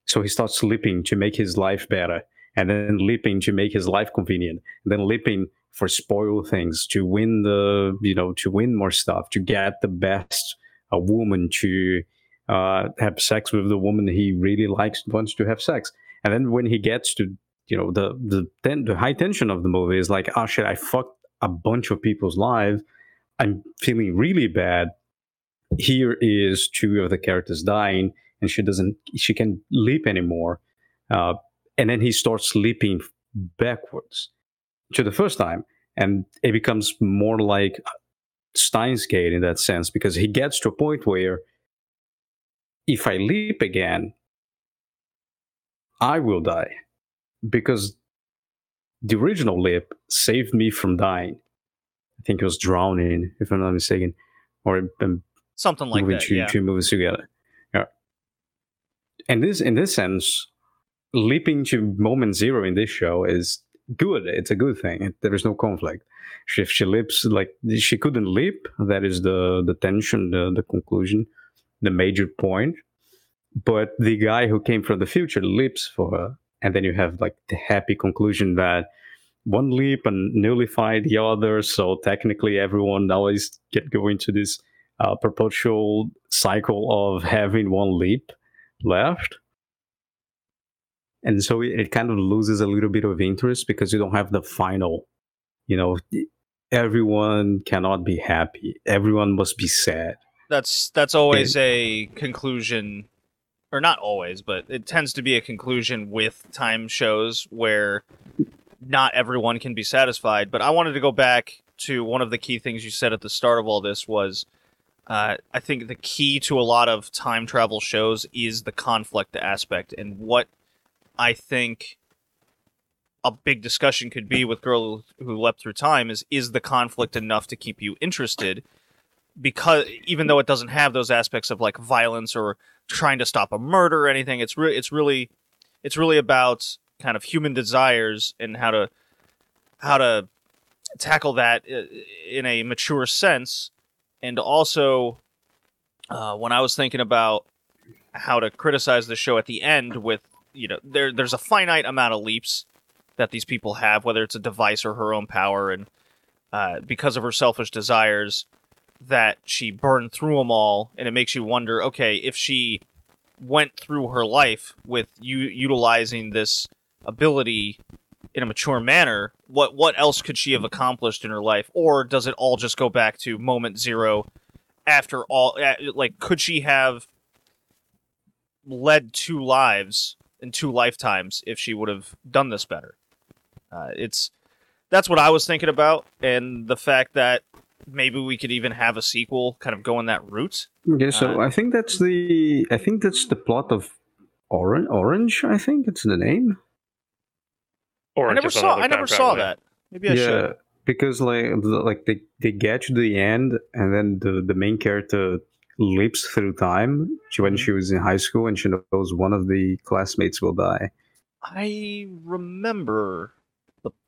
So he starts leaping to make his life better and then leaping to make his life convenient, and then leaping for spoil things to win the you know to win more stuff, to get the best a woman to uh, have sex with the woman he really likes wants to have sex, and then when he gets to you know the the ten, the high tension of the movie is like oh shit I fucked a bunch of people's lives, I'm feeling really bad. Here is two of the characters dying, and she doesn't she can leap anymore. Uh, and then he starts leaping backwards to the first time and it becomes more like Steins Gate in that sense because he gets to a point where if I leap again, I will die because the original leap saved me from dying. I think it was drowning, if I'm not mistaken, or um, Something like moving that. two, yeah. two movies together. Yeah. And this, in this sense, leaping to moment zero in this show is good. It's a good thing. It- There is no conflict. If she leaps like she couldn't leap, that is the the tension, the the conclusion, the major point. But the guy who came from the future leaps for her, and then you have like the happy conclusion that one leap and nullify the other. So technically, everyone always get go into this uh, perpetual cycle of having one leap left. And so it, it kind of loses a little bit of interest because you don't have the final, you know, everyone cannot be happy. Everyone must be sad. That's that's always a conclusion, or not always, but it tends to be a conclusion with time shows where not everyone can be satisfied. But I wanted to go back to one of the key things you said at the start of all this was. Uh, I think the key to a lot of time travel shows is the conflict aspect, and what I think a big discussion could be with Girl Who Leapt Through Time is is the conflict enough to keep you interested? Because even though it doesn't have those aspects of like violence or trying to stop a murder or anything, it's re- it's really it's really about kind of human desires and how to how to tackle that in a mature sense, and also uh, when I was thinking about how to criticize the show at the end with you know there there's a finite amount of leaps that these people have, whether it's a device or her own power, and uh, because of her selfish desires, that she burned through them all, and it makes you wonder, okay, if she went through her life with you utilizing this ability in a mature manner, what what else could she have accomplished in her life, or does it all just go back to moment zero? After all, like, could she have led two lives in two lifetimes if she would have done this better? Uh, it's that's what I was thinking about, and the fact that maybe we could even have a sequel, kind of going that route. Yeah, so Uh, I think that's the I think that's the plot of Orange. Orange, I think it's the name. Or I never saw. I never saw travel, that. Maybe I should. because like like they they get to the end, and then the the main character leaps through time she, when Mhm. she was in high school, and she knows one of the classmates will die. I remember.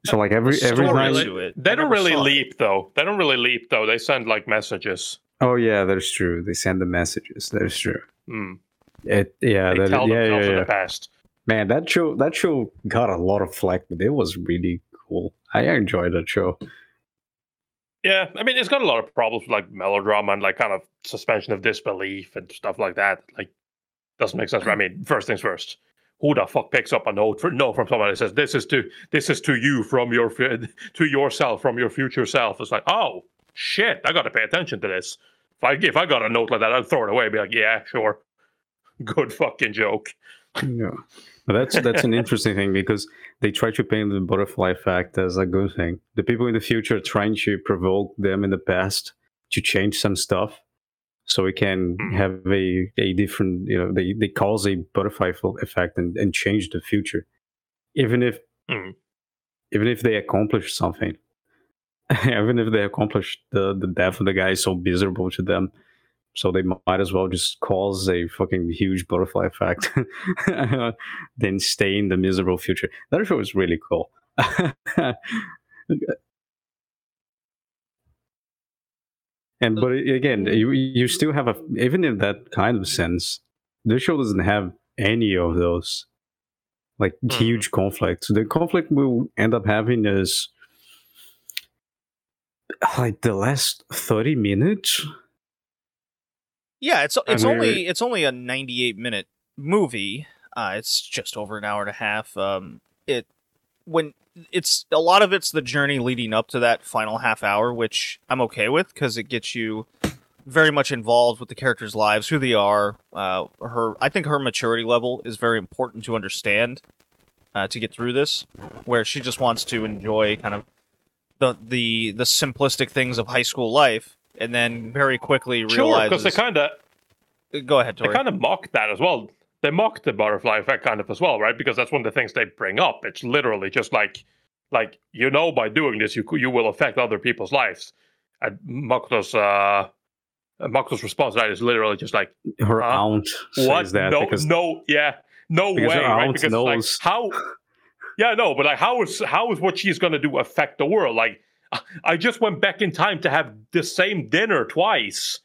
So like every every story time. really. They I don't really saw it. leap though. They don't really leap though. They send like messages. Oh yeah, that's true. They send the messages. That's true. Hmm. It yeah, They that, tell yeah, yeah, themselves in yeah. the past. Man, that show that show got a lot of flack, but it was really cool. I enjoyed that show. Yeah, I mean, it's got a lot of problems with like melodrama and like kind of suspension of disbelief and stuff like that. Like, doesn't make sense. I mean, first things first. Who the fuck picks up a note for no from somebody that says this is to this is to you from your to yourself from your future self? It's like, oh shit, I got to pay attention to this. If I if I got a note like that, I'd throw it away. and Be like, yeah, sure, good fucking joke. Yeah, that's that's an interesting thing because they try to paint the butterfly effect as a good thing. The people in the future are trying to provoke them in the past to change some stuff, so we can Mhm. have a a different. You know, they they cause a butterfly effect and, and change the future, even if Mhm. even if they accomplish something. even if they accomplish the the death of the guy is so miserable to them so they might as well just cause a fucking huge butterfly effect than stay in the miserable future. That show is really cool. And but again you you still have a even in that kind of sense the show doesn't have any of those like Hmm. huge conflicts. The conflict we'll end up having is like the last 30 minutes Yeah, it's it's mean- only it's only a 98 minute movie. Uh, it's just over an hour and a half. Um, it when it's a lot of it's the journey leading up to that final half hour, which I'm okay with because it gets you very much involved with the characters' lives, who they are. Uh, her, I think her maturity level is very important to understand uh, to get through this, where she just wants to enjoy kind of the the the simplistic things of high school life, and then very quickly Sure, realizes. because they kind of Go ahead, they kind of mock that as well. They mock the butterfly effect kind of as well, right? Because that's one of the things they bring up. It's literally just like, like you know, by doing this, you you will affect other people's lives. And Makoto's uh, Makoto's response to that is literally just like, her Huh? aunt "What? says that no, because no, yeah, no because way, her right? aunt Because knows. like how, yeah, no, but like how is how is what she's gonna do affect the world? Like, I just went back in time to have the same dinner twice.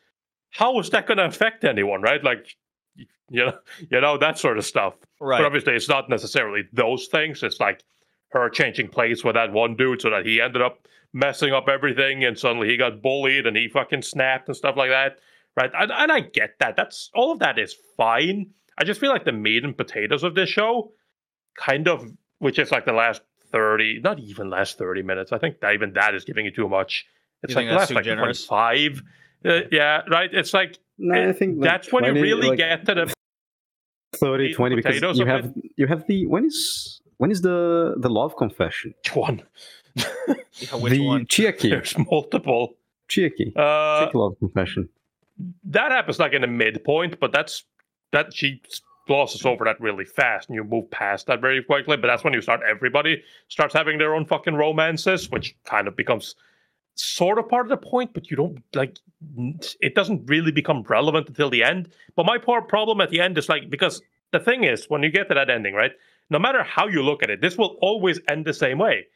How is that gonna affect anyone, right? Like, you know, you know that sort of stuff. right. But obviously, it's not necessarily those things. It's like her changing place with that one dude so that he ended up messing up everything and suddenly he got bullied and he fucking snapped and stuff like that. Right. And, and I get that. That's all of that is fine. I just feel like the meat and potatoes of this show kind of, which is like the last 30, not even last 30 minutes. I think that even that is giving you too much. It's You like think last like generous? 25. Uh, yeah, right. It's like no, I think like that's when you really like, get to the 30 20 because you of have you have the when is when is the the love confession one. Yeah, which the one? chiaki There's multiple. chiaki Uh, Chiaki love confession that happens like in the midpoint, but that's that she glosses over that really fast, and you move past that very quickly. But that's when you start. Everybody starts having their own fucking romances, which kind of becomes sort of part of the point, but you don't like. It doesn't really become relevant until the end. But my poor problem at the end is like because the thing is when you get to that ending, right? No matter how you look at it, this will always end the same way.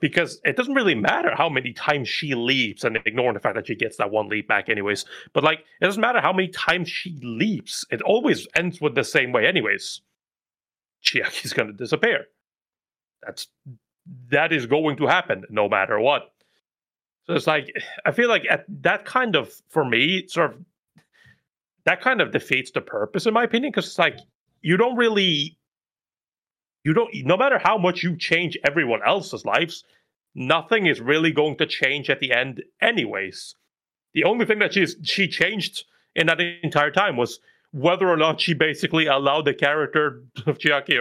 Because it doesn't really matter how many times she leaps, and ignoring the fact that she gets that one leap back, anyways. But like, it doesn't matter how many times she leaps; it always ends with the same way, anyways. Chiaki's gonna disappear. That's that is going to happen no matter what. So it's like I feel like at that kind of for me sort of that kind of defeats the purpose in my opinion because it's like you don't really you don't no matter how much you change everyone else's lives nothing is really going to change at the end anyways the only thing that she's she changed in that entire time was whether or not she basically allowed the character of Chiaki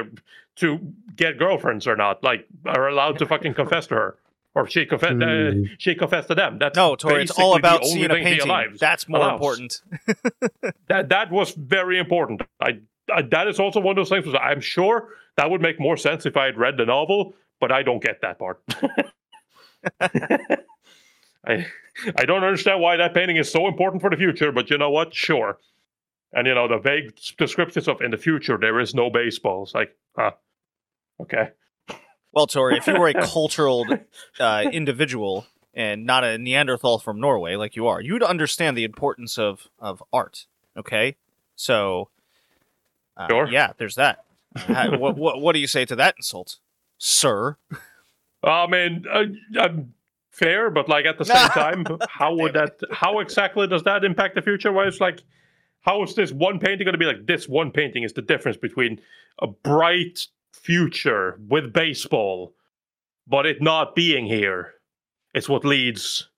to get girlfriends or not like are allowed to fucking confess to her or she confessed uh, Hmm. she confessed to them that's No, Tori, it's all basically the about only seeing a thing she painting. That's more allows. important. that that was very important. I, I that is also one of those things. I'm sure that would make more sense if I had read the novel, but I don't get that part. I I don't understand why that painting is so important for the future, but you know what? Sure. And you know the vague descriptions of in the future there is no baseball. It's like, huh, okay. Well, Tori, if you were a cultural uh, individual and not a Neanderthal from Norway like you are, you'd understand the importance of, of art. Okay, so uh, Sure. yeah, there's that. Uh, what, what what do you say to that insult, sir? I mean, uh, I'm fair, but like at the same time, how would that? How exactly does that impact the future? Where it's like, how is this one painting going to be like? This one painting is the difference between a bright future with baseball, but it not being here. It's what leads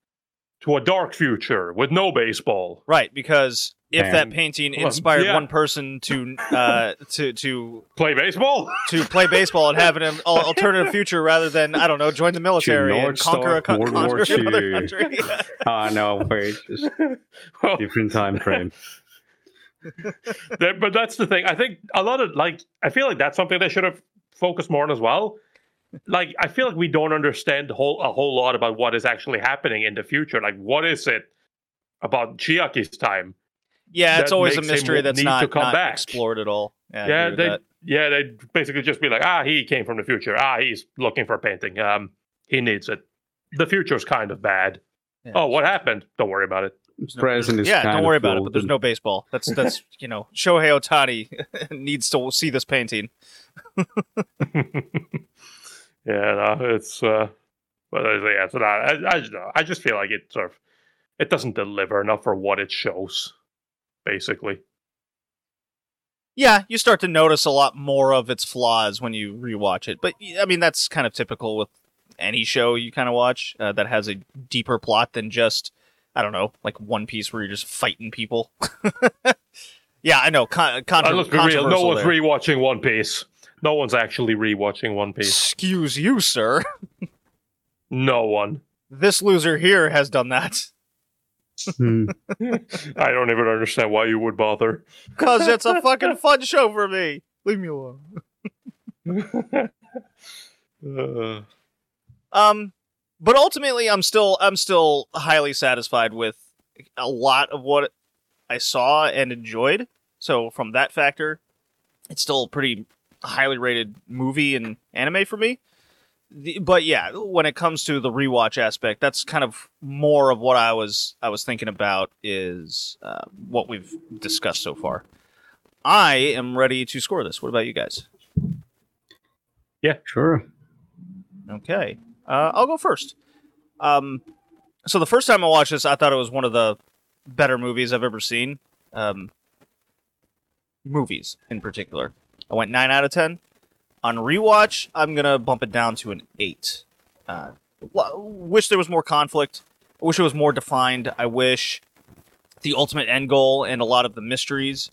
to a dark future with no baseball. Right, because if that painting Well, inspired yeah. one person to uh, to to Play baseball? to play baseball and have an alternative future rather than I don't know, join the military and conquer a conquer another country. Ah, no, wait, just Well, different time frame. But that's the thing. I think a lot of like I feel like that's something they should have focused more on as well. Like I feel like we don't understand whole a whole lot about what is actually happening in the future. Like what is it about Chiaki's time? Yeah, it's always a mystery that's not, to come not back. explored at all. Yeah, yeah, they yeah they basically just be like ah he came from the future ah he's looking for a painting um he needs it. The future's kind of bad. Yeah. Oh, what happened? Don't worry about it. no- Present is yeah, kind don't of worry about it. But there's no baseball. That's that's you know Shohei Ohtani needs to see this painting. Yeah, no, it's uh, but yeah, it's not. I, I, I just feel like it sort of it doesn't deliver enough for what it shows, basically. Yeah, you start to notice a lot more of its flaws when you rewatch it. But I mean, that's kind of typical with any show you kind of watch uh, that has a deeper plot than just I don't know, like One Piece where you're just fighting people. yeah, I know. Con- Uh, contra- be real. No one's there. rewatching One Piece. No one's actually rewatching One Piece. Excuse you, sir. No one. This loser here has done that Hmm. I don't even understand why you would bother. because it's a fucking fun show for me. Leave me alone. Uh, Um, but ultimately, I'm still I'm still highly satisfied with a lot of what I saw and enjoyed. So from that factor, it's still a pretty highly rated movie and anime for me. The, but yeah, when it comes to the rewatch aspect, that's kind of more of what I was I was thinking about is uh, what we've discussed so far. I am ready to score this. What about you guys? Yeah, sure. Okay. Uh, I'll go first. Um, so the first time I watched this, I thought it was one of the better movies I've ever seen. Um, movies in particular. I went 9 out of 10. On rewatch, I'm to bump it down to an 8. Uh, wish there was more conflict. I wish it was more defined. I wish the ultimate end goal and a lot of the mysteries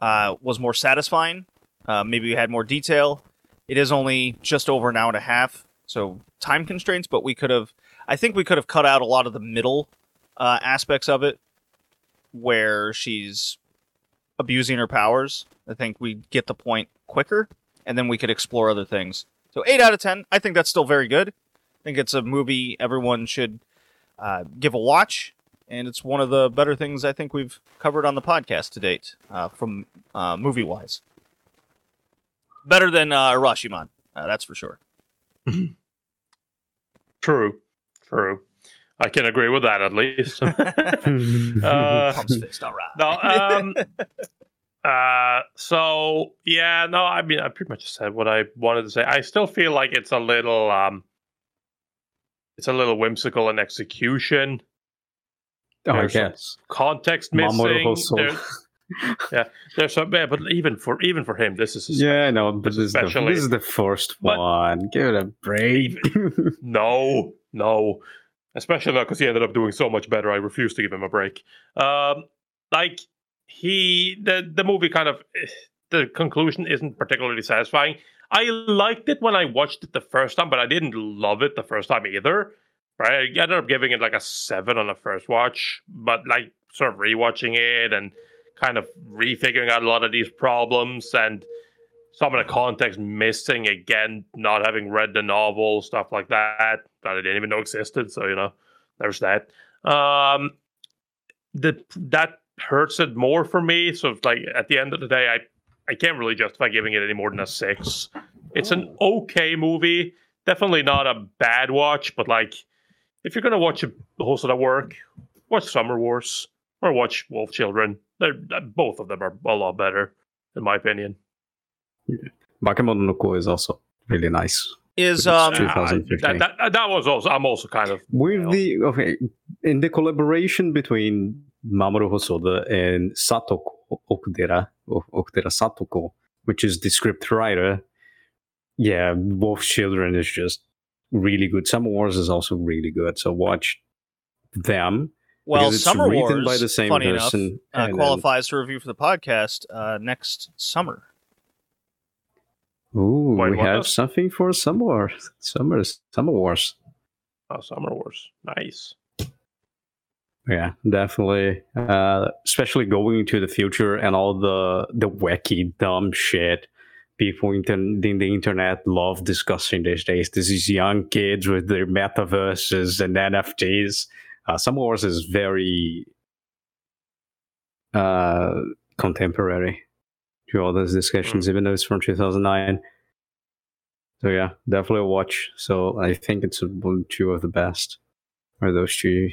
uh, was more satisfying. Uh, maybe we had more detail. It is only just over an hour and a half, so time constraints. But we could have, I think we could have cut out a lot of the middle uh, aspects of it, where she's abusing her powers. I think we get the point quicker, and then we could explore other things. So eight out of ten. I think that's still very good. I think it's a movie everyone should uh, give a watch, and it's one of the better things I think we've covered on the podcast to date, uh, from uh, movie wise. Better than uh, uh, that's for sure. true. True. I can agree with that at least. uh, all right. no, um, Uh, so yeah, no, I mean, I pretty much said what I wanted to say. I still feel like it's a little, um, it's a little whimsical in execution. Oh, I There's some guess. Context missing. Yeah, there's some, yeah, but even for even for him, this is Yeah, I know, but this is, the, this is the first But- one. Give it a break. No, no. Especially because he ended up doing so much better. I refuse to give him a break. Um, like he, the the movie kind of, eh, the conclusion isn't particularly satisfying. I liked it when I watched it the first time, but I didn't love it the first time either. Right, I ended up giving it like a seven on the first watch, but like sort of rewatching it and kind of refiguring out a lot of these problems and some of the context missing again, not having read the novel, stuff like that that I didn't even know existed. So you know, there's that. Um, the that hurts it more for me. So it's like at the end of the day, I I can't really justify giving it any more than a six. It's an okay movie, definitely not a bad watch, but like if you're gonna watch a Hosoda work, watch Summer Wars or watch Wolf Children. They're both of them are a lot better, in my opinion. Bakemono no Ko is also really nice. Is um true. Uh, 2015. that, that, that was also I'm also kind of With Well- the okay, in the collaboration between Mamoru Hosoda and Satoko Okudera, Okudera Satoko, which is the script writer, yeah, both Children is just really good. Summer Wars is also really good. So watch them. well because it's Summer Wars, by the same funny person, enough, uh, and qualifies to review for the podcast uh, next summer. Ooh, Wait, we have does- something for Summer Wars. Summer, Summer Wars. oh, Summer Wars. Nice. Yeah, definitely. Uh, especially going into the future and all the the wacky, dumb shit people in the internet love discussing these days. This is young kids with their metaverses and NFTs. Uh, Summer Wars is very uh, contemporary to all those discussions, even though it's from 2009. So yeah, definitely a watch. So I think it's one, two of the best. Are those two?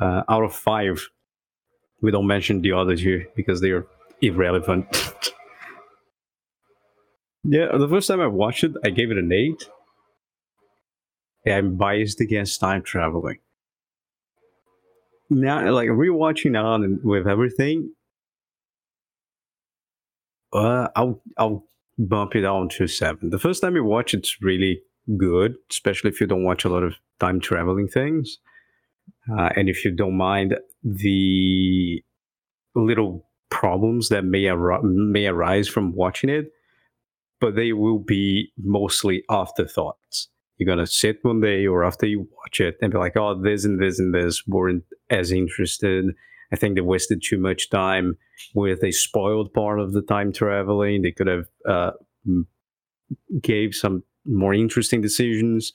Uh, out of five, we don't mention the others here because they are irrelevant. yeah, the first time I watched it, I gave it an eight. Yeah, I'm biased against time traveling. Now, like rewatching now and with everything, uh, I'll I'll bump it down to seven. The first time you watch, it's really good, especially if you don't watch a lot of time traveling things. Uh, and if you don't mind the little problems that may, ar- may arise from watching it, but they will be mostly afterthoughts. You're gonna sit one day or after you watch it and be like, "Oh, this and this and this weren't as interested." I think they wasted too much time with a spoiled part of the time traveling. They could have uh, gave some more interesting decisions,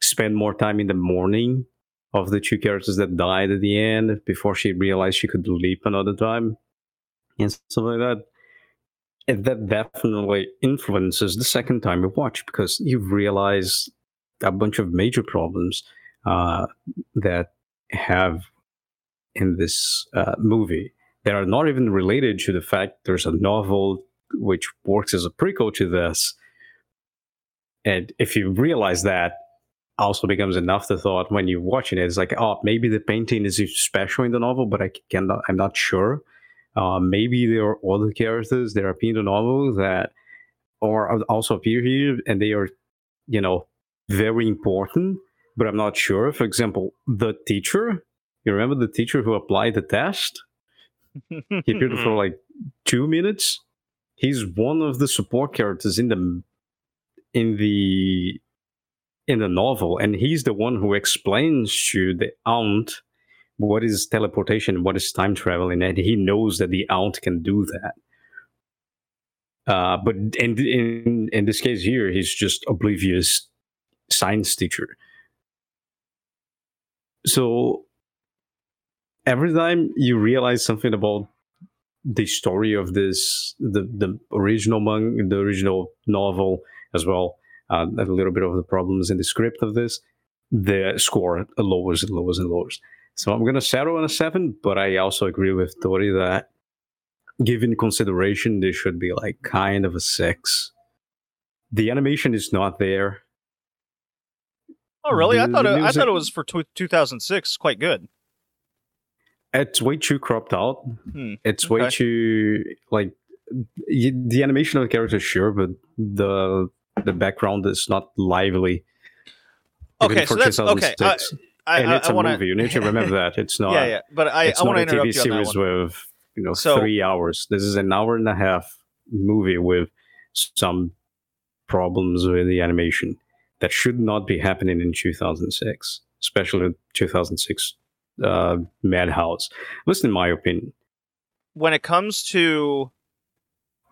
spend more time in the morning of the two characters that died at the end before she realized she could leap another time and stuff like that. And that definitely influences the second time you watch because you realize a bunch of major problems uh, that have in this uh, movie that are not even related to the fact there's a novel which works as a prequel to this. And if you realize that, also becomes an afterthought when you're watching it. It's like, oh, maybe the painting is special in the novel, but I cannot, I'm not sure. Uh, maybe there are other characters that appear in the novel that or also appear here, and they are, you know, very important. But I'm not sure. For example, the teacher. You remember the teacher who applied the test? He appeared for like two minutes. He's one of the support characters in the in the in the novel, and he's the one who explains to the aunt what is teleportation, what is time traveling, and he knows that the aunt can do that. Uh, but in, in in this case here, he's just oblivious science teacher. So every time you realize something about the story of this, the the original manga, the original novel as well, uh, a little bit of the problems in the script of this, the score lowers and lowers and lowers. So I'm gonna settle on a seven, but I also agree with Tori that given consideration, this should be like kind of a six. The animation is not there. Oh, really? I thought the it, I thought it was for tw 2006. Quite good. It's way too cropped out. Hmm, It's way okay. too like y- the animation of the characters, sure, but the the background is not lively. Okay, for so that's okay. I, 2006. I, and I, it's I a wanna, movie. You need to remember that it's not. yeah, yeah. But I, it's I want not to a TV you on that series with you know So- three hours. This is an hour and a half movie with some problems with the animation that should not be happening in 2006, especially 2006 uh, Madhouse. Listen, in my opinion, when it comes to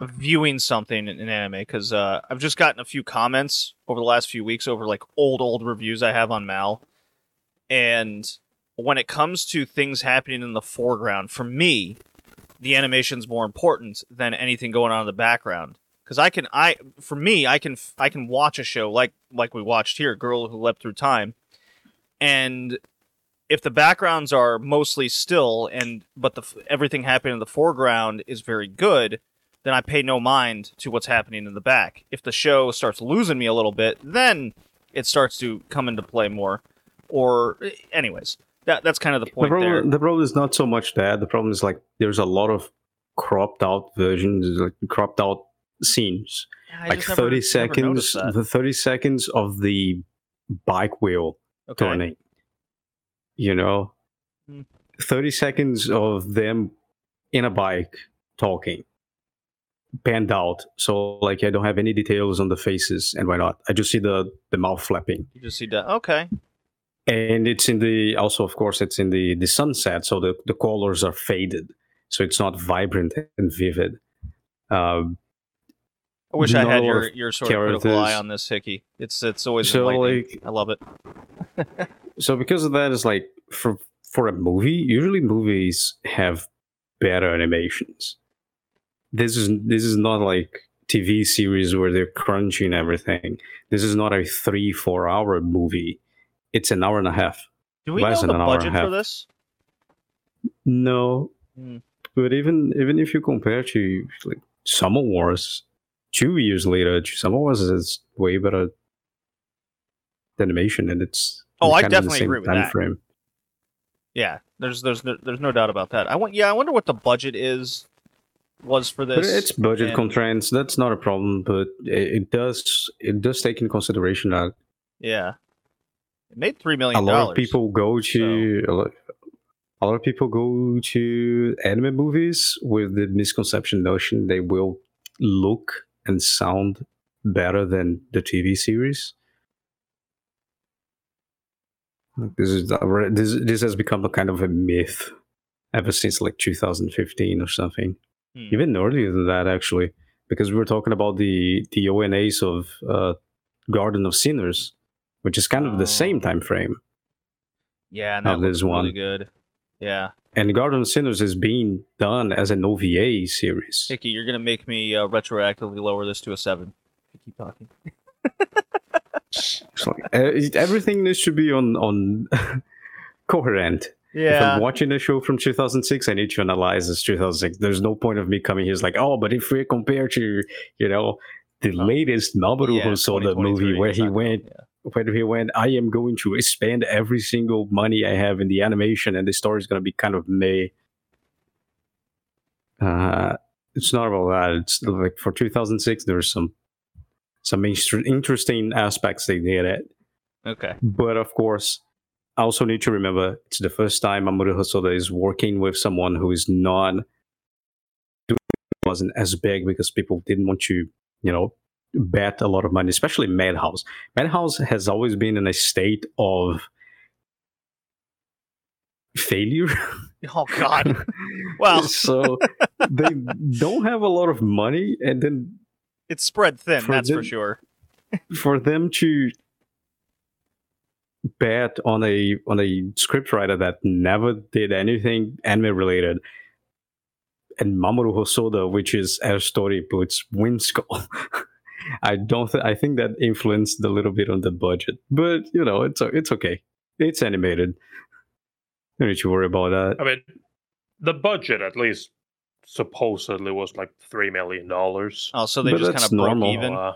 viewing something in, in anime, because uh, I've just gotten a few comments over the last few weeks over like old, old reviews I have on Mal. And when it comes to things happening in the foreground, for me, the animation's more important than anything going on in the background. Because I can, I for me, I can, I can watch a show like like we watched here, Girl Who Leapt Through Time, and if the backgrounds are mostly still and but the everything happening in the foreground is very good then i pay no mind to what's happening in the back if the show starts losing me a little bit then it starts to come into play more or anyways that that's kind of the the point there the problem is not so much that. The problem is like there's a lot of cropped out versions, like cropped out scenes. I like 30 never seconds, that. the 30 seconds of the bike wheel okay. turning. You know, Hmm. 30 seconds of them in a bike talking, panned out. So, like, I don't have any details on the faces and why not. I just see the, the mouth flapping. you just see that okay And it's in the, also, of course, it's in the, the sunset. So the, the colors are faded. So it's not vibrant and vivid. Um, i wish i had your your sort of critical eye on this hickey it's it's always So, like- i love it so because of that it's like for for a movie usually movies have better animations this is this is not like tv series where they're crunching everything this is not a three four hour movie it's an hour and a half do we less know the an hour and a budget for this no Hmm. but even even if you compare to like summer wars two years later summer wars is way better animation and it's Oh, I definitely agree with time that. frame. Yeah, there's there's no, there's no doubt about that. I want yeah, I wonder what the budget is was for But this. it's budget and- constraints. That's not a problem, but it, it does it does take in consideration that yeah, it made three million. a lot of people go to a, lot, a lot of people go to anime movies with the misconception notion they will look and sound better than the TV series. This is this this has become a kind of a myth ever since like 2015 or something. Hmm. even earlier than that actually because we were talking about the the onas of uh garden of sinners which is kind of the same Oh. time frame yeah, and of that looks this really one. good. Yeah, and garden of sinners is being done as an ova series Hickey, you're gonna make me uh, retroactively lower this to a seven. If you keep talking. Like, uh, everything needs to be on on coherent if Yeah, i'm watching a show from 2006 i need to analyze this 2006 there's no point of me coming here it's like oh but if we compare to you know the Oh. latest Mamoru yeah, Hosoda 2023, movie where he went yeah. where he went, I am going to spend every single money I have in the animation, and the story is going to be kind of meh. Uh, it's not about that. It's like for 2006, there's some some interesting aspects they did it, Okay. but of course, I also need to remember it's the first time Mamoru Hosoda is working with someone who is not wasn't as big because people didn't want to, you know, bet a lot of money, especially Madhouse. Madhouse has always been in a state of failure. Oh God. Well- so they don't have a lot of money, and then It's spread thin, For that's for sure. for them to bet on a on a scriptwriter that never did anything anime related and Mamoru Hosoda which is our story puts Windskull I don't th- I think that influenced a little bit on the budget but you know it's it's okay it's animated don't need to worry about that I mean, the budget at least supposedly was like three million dollars. Oh, so they But just kind of broke normal. even. Uh,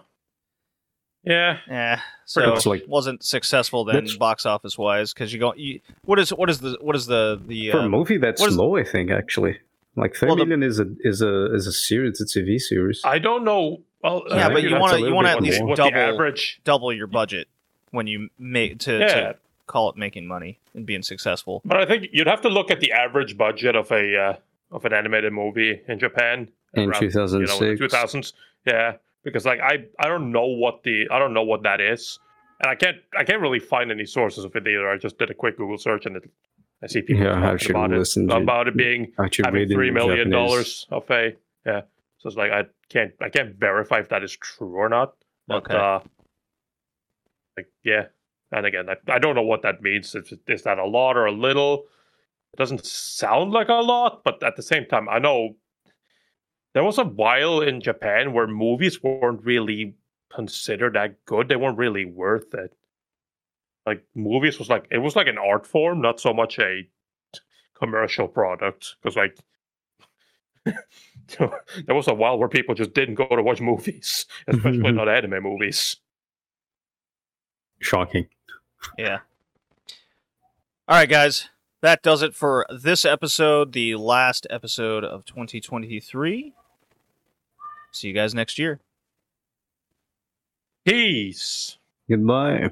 yeah, Yeah, so much like- wasn't successful then That's- box office wise because you go. You, what is what is the what is the the For a uh, movie, that's what is- low, I think. Actually, like thirty Well, the- million is a is a is a series. It's a TV series. I don't know. Well, Yeah, I but you wanna- you wanna at least the- double- average. double your budget when you make to, Yeah, to call it making money and being successful. but I think you'd have to look at the average budget of a uh, of an animated movie in Japan In around, 2006. you know, two thousands. Yeah, because like I I don't know what the I don't know what that is, and I can't I can't really find any sources of it either. I just did a quick Google search and it, I see people Yeah, I talking should about it to- about it being Actually, having reading three in million Japanese. dollars of a yeah. So it's like I can't I can't verify if that is true or not. But Okay. uh like yeah. And again, I, I don't know what that means. Is, is that a lot or a little? It doesn't sound like a lot, but at the same time, I know there was a while in Japan where movies weren't really considered that good. They weren't really worth it. Like movies was like it was like an art form, not so much a commercial product. Because like there was a while where people just didn't go to watch movies, especially not anime movies. Shocking. Yeah. All right, guys. That does it for this episode, the last episode of 2023. See you guys next year. Peace. Goodbye.